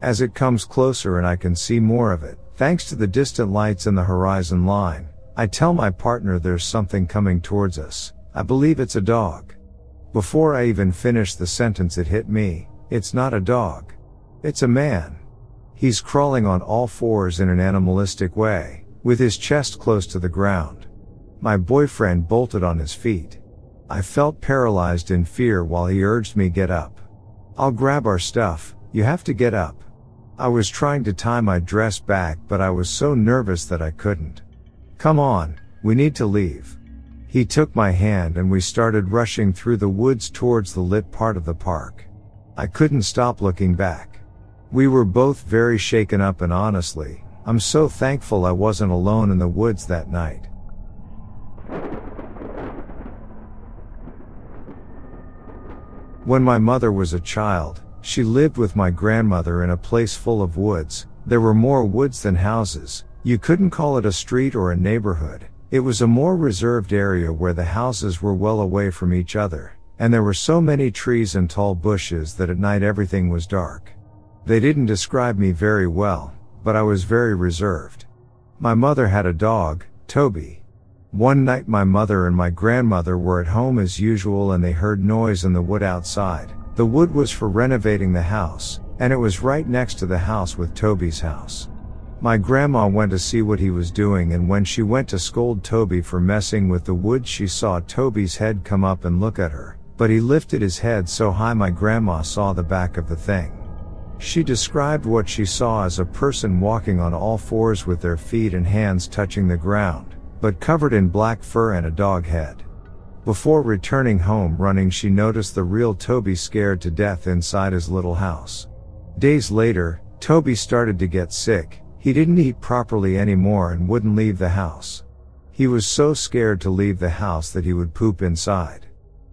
As it comes closer and I can see more of it, thanks to the distant lights in the horizon line, I tell my partner there's something coming towards us. I believe it's a dog. Before I even finish the sentence, it hit me. It's not a dog. It's a man. He's crawling on all fours in an animalistic way with his chest close to the ground. My boyfriend bolted on his feet. I felt paralyzed in fear while he urged me get up. I'll grab our stuff, you have to get up. I was trying to tie my dress back but I was so nervous that I couldn't. Come on, we need to leave. He took my hand and we started rushing through the woods towards the lit part of the park. I couldn't stop looking back. We were both very shaken up and honestly, I'm so thankful I wasn't alone in the woods that night. When my mother was a child, she lived with my grandmother in a place full of woods. There were more woods than houses. You couldn't call it a street or a neighborhood. It was a more reserved area where the houses were well away from each other, and there were so many trees and tall bushes that at night everything was dark. They didn't describe me very well, but I was very reserved. My mother had a dog, Toby. One night my mother and my grandmother were at home as usual and they heard noise in the wood outside. The wood was for renovating the house, and it was right next to the house with Toby's house. My grandma went to see what he was doing and when she went to scold Toby for messing with the wood she saw Toby's head come up and look at her, but he lifted his head so high my grandma saw the back of the thing. She described what she saw as a person walking on all fours with their feet and hands touching the ground, but covered in black fur and a dog head. Before returning home running she noticed the real Toby scared to death inside his little house. Days later, Toby started to get sick, he didn't eat properly anymore and wouldn't leave the house. He was so scared to leave the house that he would poop inside.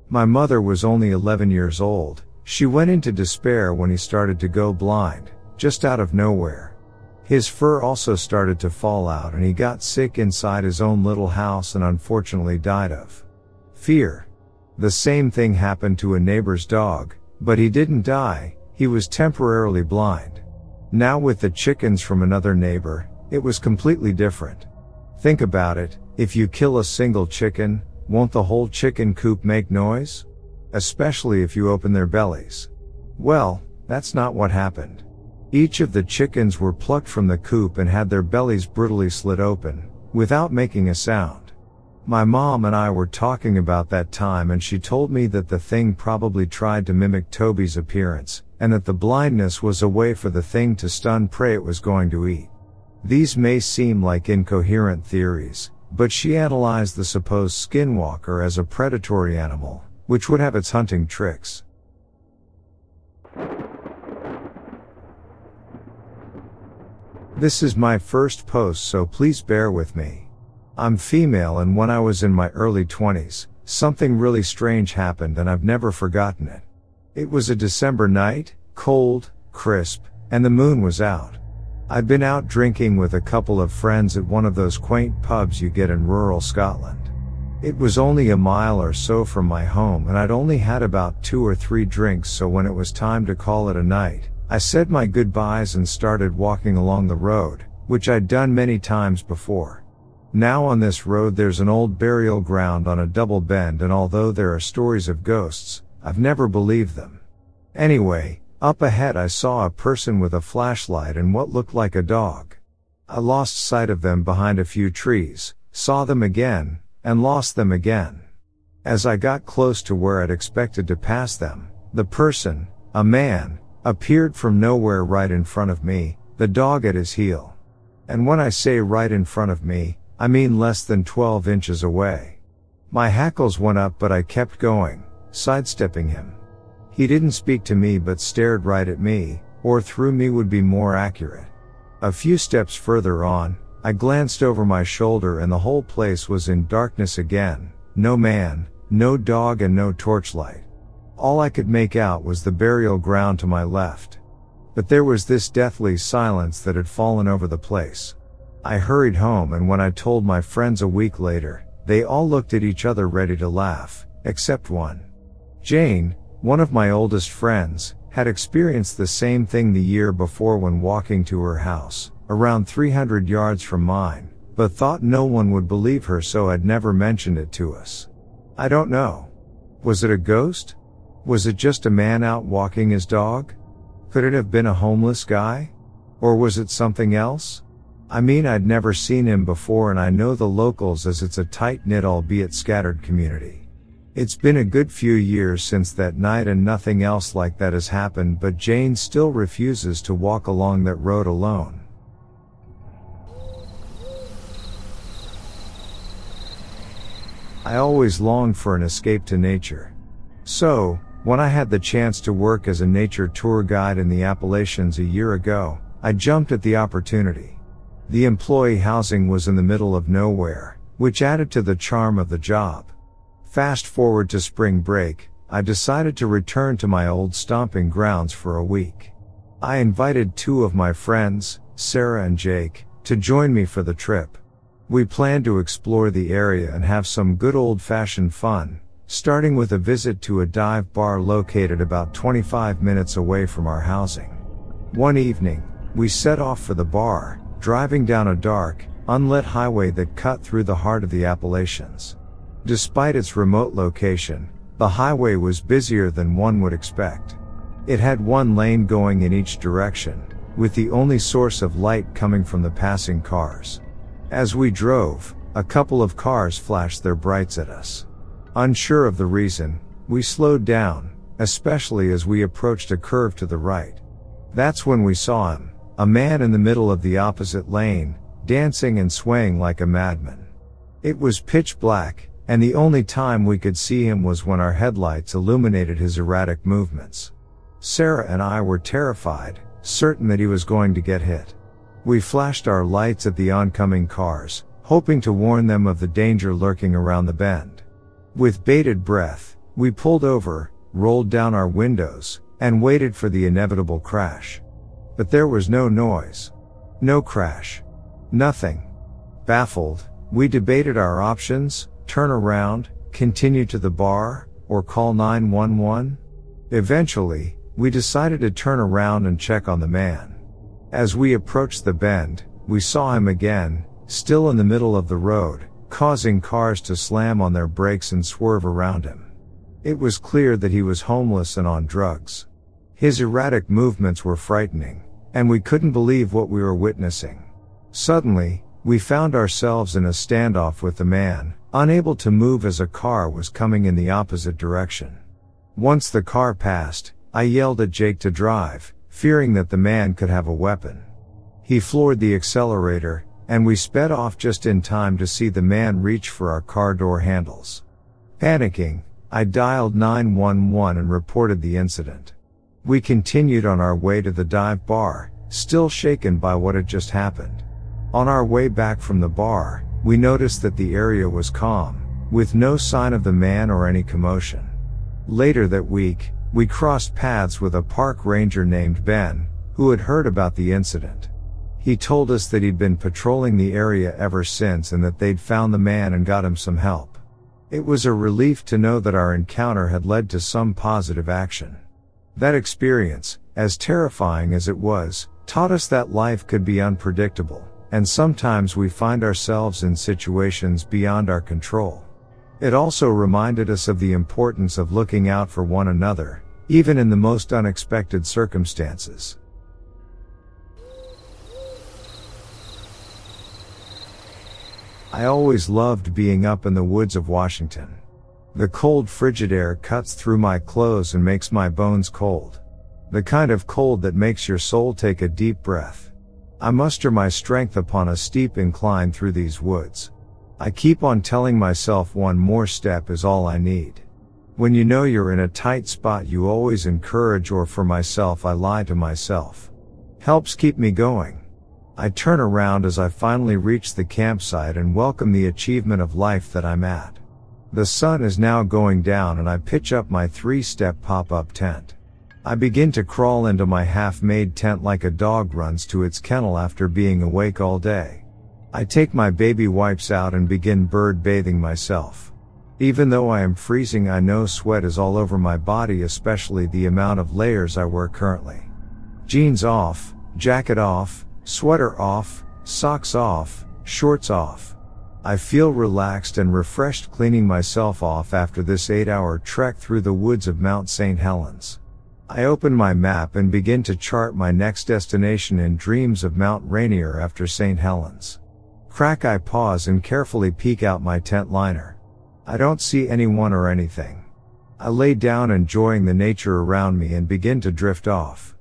My mother was only 11 years old, she went into despair when he started to go blind, just out of nowhere. His fur also started to fall out and he got sick inside his own little house and unfortunately died of fear. The same thing happened to a neighbor's dog, but he didn't die, he was temporarily blind. Now with the chickens from another neighbor, it was completely different. Think about it, if you kill a single chicken, won't the whole chicken coop make noise? especially if you open their bellies. Well, that's not what happened. Each of the chickens were plucked from the coop and had their bellies brutally slit open, without making a sound. My mom and I were talking about that time and she told me that the thing probably tried to mimic Toby's appearance, and that the blindness was a way for the thing to stun prey it was going to eat. These may seem like incoherent theories, but she analyzed the supposed skinwalker as a predatory animal, which would have its hunting tricks. This is my first post so please bear with me. I'm female and when I was in my early 20s, something really strange happened and I've never forgotten it. It was a December night, cold, crisp, and the moon was out. I'd been out drinking with a couple of friends at one of those quaint pubs you get in rural Scotland. It was only a mile or so from my home and I'd only had about two or three drinks so when it was time to call it a night, I said my goodbyes and started walking along the road, which I'd done many times before. Now on this road there's an old burial ground on a double bend and although there are stories of ghosts, I've never believed them. Anyway, up ahead I saw a person with a flashlight and what looked like a dog. I lost sight of them behind a few trees, saw them again, and lost them again. As I got close to where I'd expected to pass them, the person, a man, appeared from nowhere right in front of me, the dog at his heel. And when I say right in front of me, I mean less than 12 inches away. My hackles went up but I kept going, sidestepping him. He didn't speak to me but stared right at me, or through me would be more accurate. A few steps further on, I glanced over my shoulder and the whole place was in darkness again. No man, no dog and no torchlight. All I could make out was the burial ground to my left. But there was this deathly silence that had fallen over the place. I hurried home and when I told my friends a week later, they all looked at each other ready to laugh, except one. Jane, one of my oldest friends, had experienced the same thing the year before when walking to her house around 300 yards from mine, but thought no one would believe her so had never mentioned it to us. I don't know. Was it a ghost? Was it just a man out walking his dog? Could it have been a homeless guy? Or was it something else? I mean, I'd never seen him before and I know the locals as it's a tight knit albeit scattered community. It's been a good few years since that night and nothing else like that has happened but Jane still refuses to walk along that road alone. I always longed for an escape to nature. So, when I had the chance to work as a nature tour guide in the Appalachians a year ago, I jumped at the opportunity. The employee housing was in the middle of nowhere, which added to the charm of the job. Fast forward to spring break, I decided to return to my old stomping grounds for a week. I invited two of my friends, Sarah and Jake, to join me for the trip. We planned to explore the area and have some good old fashioned fun, starting with a visit to a dive bar located about 25 minutes away from our housing. One evening, we set off for the bar, driving down a dark, unlit highway that cut through the heart of the Appalachians. Despite its remote location, the highway was busier than one would expect. It had one lane going in each direction, with the only source of light coming from the passing cars. As we drove, a couple of cars flashed their brights at us. Unsure of the reason, we slowed down, especially as we approached a curve to the right. That's when we saw him, a man in the middle of the opposite lane, dancing and swaying like a madman. It was pitch black, and the only time we could see him was when our headlights illuminated his erratic movements. Sarah and I were terrified, certain that he was going to get hit. We flashed our lights at the oncoming cars, hoping to warn them of the danger lurking around the bend. With bated breath, we pulled over, rolled down our windows, and waited for the inevitable crash. But there was no noise. No crash. Nothing. Baffled, we debated our options, turn around, continue to the bar, or call 911. Eventually, we decided to turn around and check on the man. As we approached the bend, we saw him again, still in the middle of the road, causing cars to slam on their brakes and swerve around him. It was clear that he was homeless and on drugs. His erratic movements were frightening, and we couldn't believe what we were witnessing. Suddenly, we found ourselves in a standoff with the man, unable to move as a car was coming in the opposite direction. Once the car passed, I yelled at Jake to drive, fearing that the man could have a weapon. He floored the accelerator, and we sped off just in time to see the man reach for our car door handles. Panicking, I dialed 911 and reported the incident. We continued on our way to the dive bar, still shaken by what had just happened. On our way back from the bar, we noticed that the area was calm, with no sign of the man or any commotion. Later that week, we crossed paths with a park ranger named Ben, who had heard about the incident. He told us that he'd been patrolling the area ever since and that they'd found the man and got him some help. It was a relief to know that our encounter had led to some positive action. That experience, as terrifying as it was, taught us that life could be unpredictable, and sometimes we find ourselves in situations beyond our control. It also reminded us of the importance of looking out for one another, even in the most unexpected circumstances. I always loved being up in the woods of Washington. The cold frigid air cuts through my clothes and makes my bones cold. The kind of cold that makes your soul take a deep breath. I muster my strength upon a steep incline through these woods. I keep on telling myself one more step is all I need. When you know you're in a tight spot you always encourage or for myself I lie to myself. Helps keep me going. I turn around as I finally reach the campsite and welcome the achievement of life that I'm at. The sun is now going down and I pitch up my three-step pop-up tent. I begin to crawl into my half-made tent like a dog runs to its kennel after being awake all day. I take my baby wipes out and begin bird bathing myself. Even though I am freezing I know sweat is all over my body especially the amount of layers I wear currently. Jeans off, jacket off, Sweater off, socks off, shorts off. I feel relaxed and refreshed cleaning myself off after this 8 hour trek through the woods of Mount St. Helens. I open my map and begin to chart my next destination in dreams of Mount Rainier after St. Helens. Crack I pause and carefully peek out my tent liner. I don't see anyone or anything. I lay down enjoying the nature around me and begin to drift off.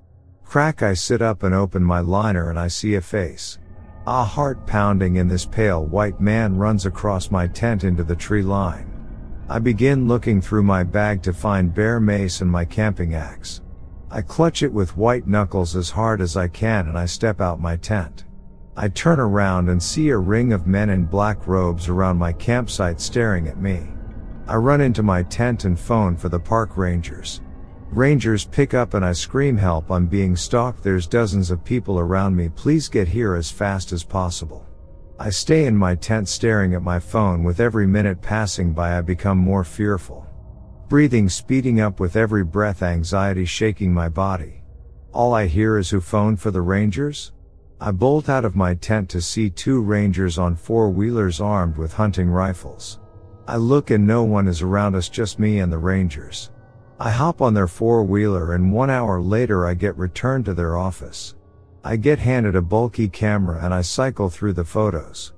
Crack I sit up and open my liner and I see a face. A heart pounding in this pale white man runs across my tent into the tree line. I begin looking through my bag to find bear mace and my camping axe. I clutch it with white knuckles as hard as I can and I step out my tent. I turn around and see a ring of men in black robes around my campsite staring at me. I run into my tent and phone for the park rangers. Rangers pick up and I scream help I'm being stalked there's dozens of people around me please get here as fast as possible. I stay in my tent staring at my phone with every minute passing by I become more fearful. Breathing speeding up with every breath anxiety shaking my body. All I hear is who phoned for the rangers? I bolt out of my tent to see two rangers on four wheelers armed with hunting rifles. I look and no one is around us just me and the rangers. I hop on their four wheeler and one hour later I get returned to their office. I get handed a bulky camera and I cycle through the photos.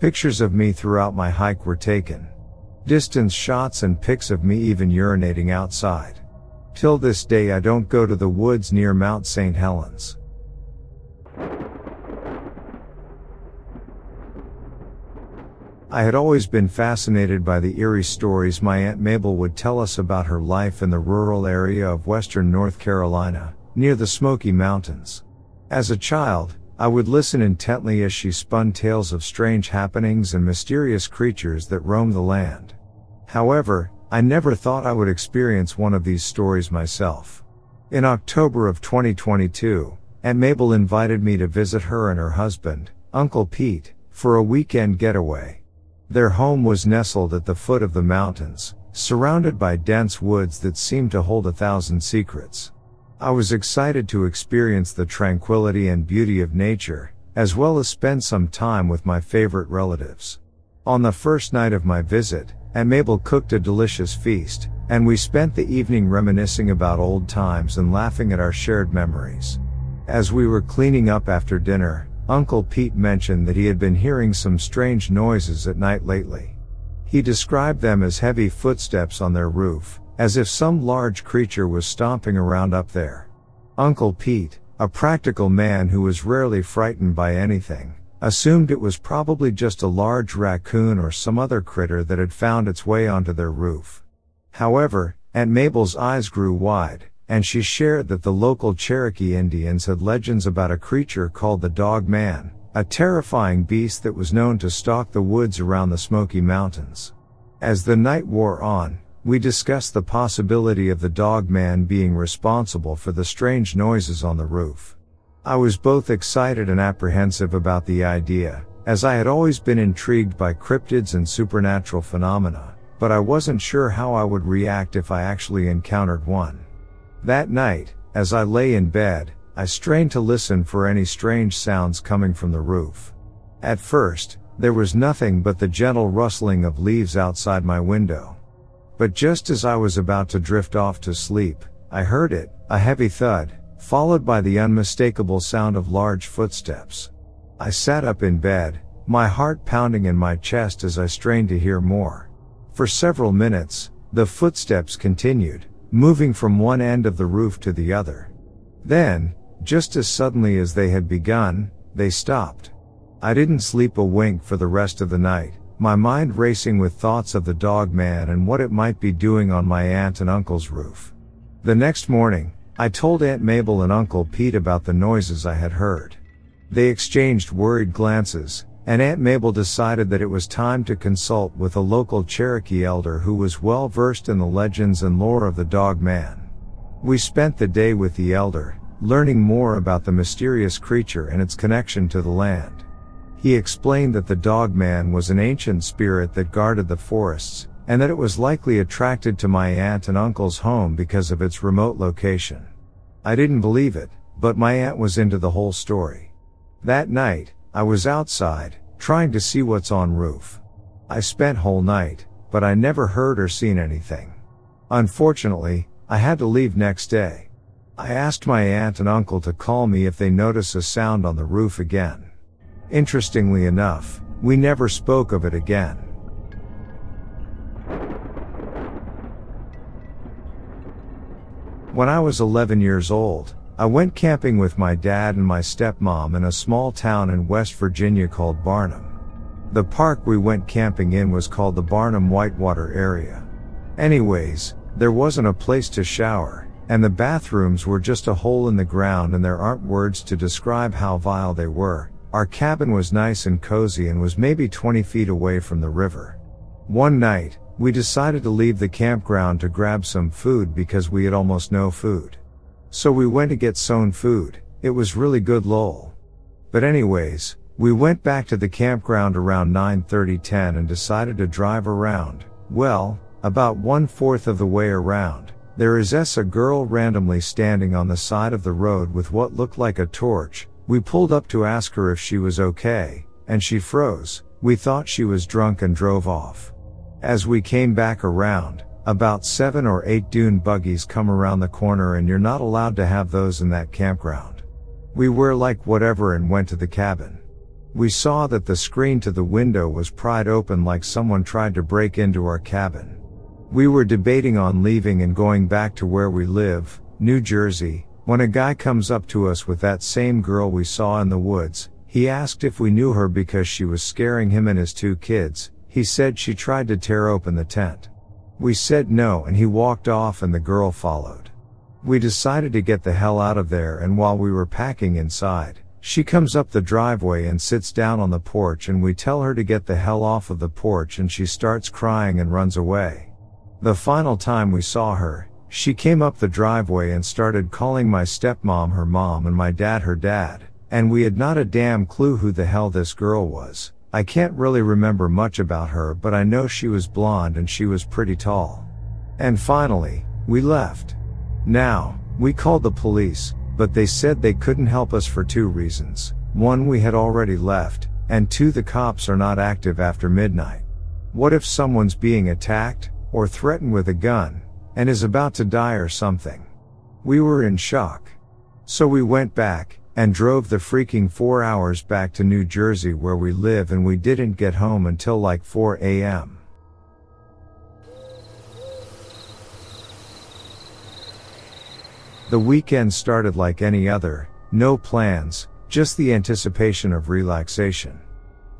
Pictures of me throughout my hike were taken. Distance shots and pics of me even urinating outside. Till this day I don't go to the woods near Mount St. Helens. I had always been fascinated by the eerie stories my Aunt Mabel would tell us about her life in the rural area of western North Carolina, near the Smoky Mountains. As a child, I would listen intently as she spun tales of strange happenings and mysterious creatures that roam the land. However, I never thought I would experience one of these stories myself. In October of 2022, Aunt Mabel invited me to visit her and her husband, Uncle Pete, for a weekend getaway. Their home was nestled at the foot of the mountains, surrounded by dense woods that seemed to hold a thousand secrets. I was excited to experience the tranquility and beauty of nature, as well as spend some time with my favorite relatives. On the first night of my visit, Aunt Mabel cooked a delicious feast, and we spent the evening reminiscing about old times and laughing at our shared memories. As we were cleaning up after dinner, Uncle Pete mentioned that he had been hearing some strange noises at night lately. He described them as heavy footsteps on their roof, as if some large creature was stomping around up there. Uncle Pete, a practical man who was rarely frightened by anything, assumed it was probably just a large raccoon or some other critter that had found its way onto their roof. However, Aunt Mabel's eyes grew wide, and she shared that the local Cherokee Indians had legends about a creature called the Dog Man, a terrifying beast that was known to stalk the woods around the Smoky Mountains. As the night wore on, we discussed the possibility of the Dog Man being responsible for the strange noises on the roof. I was both excited and apprehensive about the idea, as I had always been intrigued by cryptids and supernatural phenomena, but I wasn't sure how I would react if I actually encountered one. That night, as I lay in bed, I strained to listen for any strange sounds coming from the roof. At first, there was nothing but the gentle rustling of leaves outside my window. But just as I was about to drift off to sleep, I heard it, a heavy thud, followed by the unmistakable sound of large footsteps. I sat up in bed, my heart pounding in my chest as I strained to hear more. For several minutes, the footsteps continued, moving from one end of the roof to the other. Then, just as suddenly as they had begun, they stopped. I didn't sleep a wink for the rest of the night, my mind racing with thoughts of the dog man and what it might be doing on my aunt and uncle's roof. The next morning, I told Aunt Mabel and Uncle Pete about the noises I had heard. They exchanged worried glances, and Aunt Mabel decided that it was time to consult with a local Cherokee elder who was well versed in the legends and lore of the dog man. We spent the day with the elder, learning more about the mysterious creature and its connection to the land. He explained that the dog man was an ancient spirit that guarded the forests, and that it was likely attracted to my aunt and uncle's home because of its remote location. I didn't believe it, but my aunt was into the whole story. That night, I was outside, trying to see what's on roof. I spent whole night, but I never heard or seen anything. Unfortunately, I had to leave next day. I asked my aunt and uncle to call me if they notice a sound on the roof again. Interestingly enough, we never spoke of it again. When I was 11 years old, I went camping with my dad and my stepmom in a small town in West Virginia called Barnum. The park we went camping in was called the Barnum Whitewater area. Anyways, there wasn't a place to shower, and the bathrooms were just a hole in the ground and there aren't words to describe how vile they were. Our cabin was nice and cozy and was maybe 20 feet away from the river. One night, we decided to leave the campground to grab some food because we had almost no food. So we went to get sown food. It was really good lol. But anyways, we went back to the campground around 9:30-10 and decided to drive around. Well, about one fourth of the way around, there is S a girl randomly standing on the side of the road with what looked like a torch. We pulled up to ask her if she was okay, and she froze. We thought she was drunk and drove off. As we came back around, about seven or eight dune buggies come around the corner and you're not allowed to have those in that campground. We were like whatever and went to the cabin. We saw that the screen to the window was pried open like someone tried to break into our cabin. We were debating on leaving and going back to where we live, New Jersey, when a guy comes up to us with that same girl we saw in the woods. He asked if we knew her because she was scaring him and his two kids. He said she tried to tear open the tent. We said no and he walked off and the girl followed. We decided to get the hell out of there and while we were packing inside, she comes up the driveway and sits down on the porch and we tell her to get the hell off of the porch and she starts crying and runs away. The final time we saw her, she came up the driveway and started calling my stepmom her mom and my dad her dad, and we had not a damn clue who the hell this girl was. I can't really remember much about her, but I know she was blonde and she was pretty tall. And finally, we left. Now, we called the police, but they said they couldn't help us for two reasons. One, we had already left, and two, the cops are not active after midnight. What if someone's being attacked? or threatened with a gun, and is about to die or something. We were in shock. So we went back, and drove the freaking four hours back to New Jersey where we live and we didn't get home until like 4 a.m. The weekend started like any other, no plans, just the anticipation of relaxation.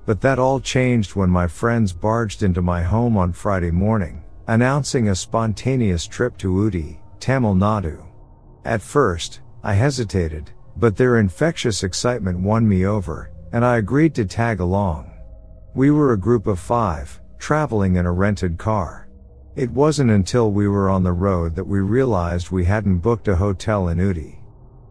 But that all changed when my friends barged into my home on Friday morning, announcing a spontaneous trip to Ooty, Tamil Nadu. At first, I hesitated, but their infectious excitement won me over, and I agreed to tag along. We were a group of five, traveling in a rented car. It wasn't until we were on the road that we realized we hadn't booked a hotel in Ooty.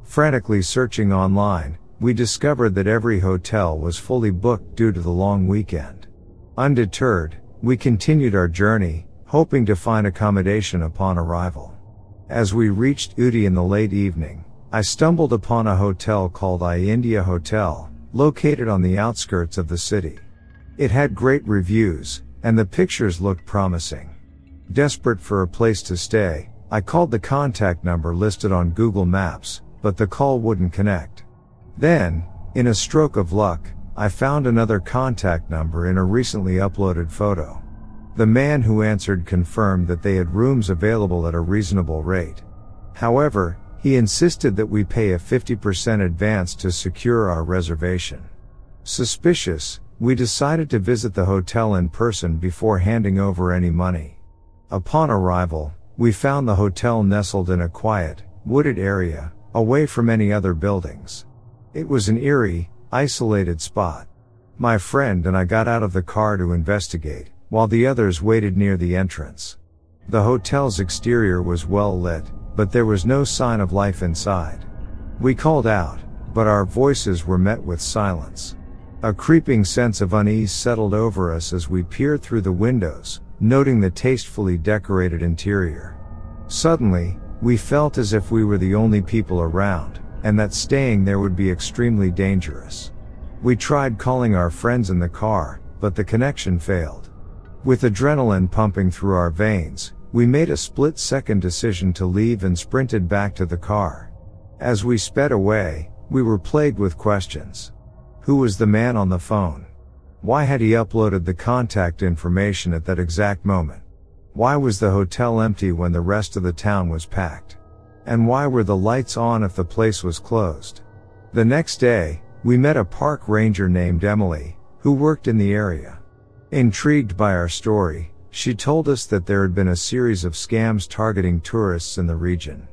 Frantically searching online, we discovered that every hotel was fully booked due to the long weekend. Undeterred, we continued our journey, hoping to find accommodation upon arrival. As we reached Ooty in the late evening, I stumbled upon a hotel called I India Hotel, located on the outskirts of the city. It had great reviews, and the pictures looked promising. Desperate for a place to stay, I called the contact number listed on Google Maps, but the call wouldn't connect. Then, in a stroke of luck, I found another contact number in a recently uploaded photo. The man who answered confirmed that they had rooms available at a reasonable rate. However, he insisted that we pay a 50% advance to secure our reservation. Suspicious, we decided to visit the hotel in person before handing over any money. Upon arrival, we found the hotel nestled in a quiet, wooded area, away from any other buildings. It was an eerie, isolated spot. My friend and I got out of the car to investigate, while the others waited near the entrance. The hotel's exterior was well lit, but there was no sign of life inside. We called out, but our voices were met with silence. A creeping sense of unease settled over us as we peered through the windows, noting the tastefully decorated interior. Suddenly, we felt as if we were the only people around, and that staying there would be extremely dangerous. We tried calling our friends in the car, but the connection failed. With adrenaline pumping through our veins, we made a split second decision to leave and sprinted back to the car. As we sped away, we were plagued with questions. Who was the man on the phone? Why had he uploaded the contact information at that exact moment? Why was the hotel empty when the rest of the town was packed? And why were the lights on if the place was closed? The next day, we met a park ranger named Emily, who worked in the area. Intrigued by our story, she told us that there had been a series of scams targeting tourists in the region.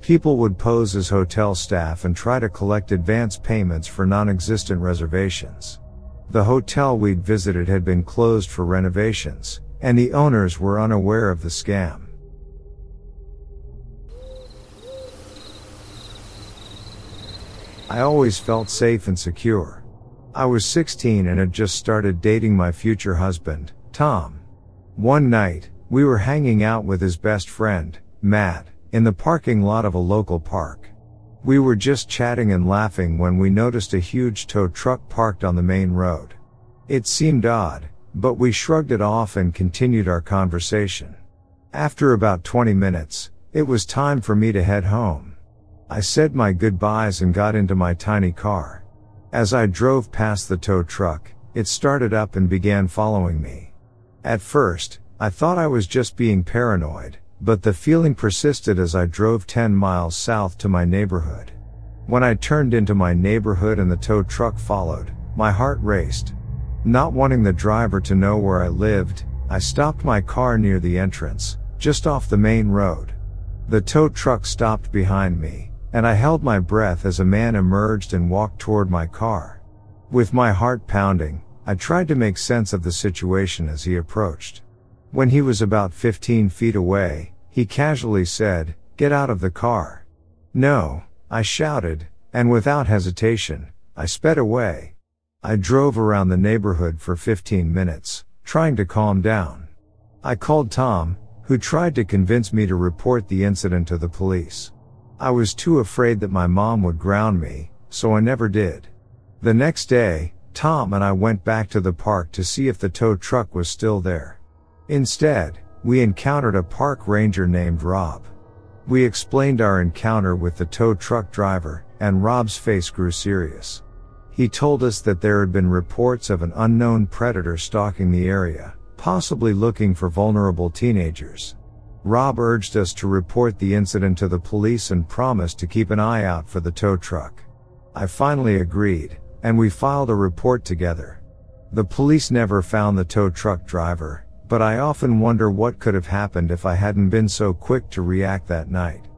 People would pose as hotel staff and try to collect advance payments for non-existent reservations. The hotel we'd visited had been closed for renovations, and the owners were unaware of the scam. I always felt safe and secure. I was 16 and had just started dating my future husband, Tom. One night, we were hanging out with his best friend, Matt, in the parking lot of a local park. We were just chatting and laughing when we noticed a huge tow truck parked on the main road. It seemed odd, but we shrugged it off and continued our conversation. After about 20 minutes, it was time for me to head home. I said my goodbyes and got into my tiny car. As I drove past the tow truck, it started up and began following me. At first, I thought I was just being paranoid, but the feeling persisted as I drove 10 miles south to my neighborhood. When I turned into my neighborhood and the tow truck followed, my heart raced. Not wanting the driver to know where I lived, I stopped my car near the entrance, just off the main road. The tow truck stopped behind me, and I held my breath as a man emerged and walked toward my car. With my heart pounding, I tried to make sense of the situation as he approached. When he was about 15 feet away, he casually said, Get out of the car. No, I shouted, and without hesitation, I sped away. I drove around the neighborhood for 15 minutes, trying to calm down. I called Tom, who tried to convince me to report the incident to the police. I was too afraid that my mom would ground me, so I never did. The next day, Tom and I went back to the park to see if the tow truck was still there. Instead, we encountered a park ranger named Rob. We explained our encounter with the tow truck driver, and Rob's face grew serious. He told us that there had been reports of an unknown predator stalking the area, possibly looking for vulnerable teenagers. Rob urged us to report the incident to the police and promised to keep an eye out for the tow truck. I finally agreed, and we filed a report together. The police never found the tow truck driver, but I often wonder what could have happened if I hadn't been so quick to react that night.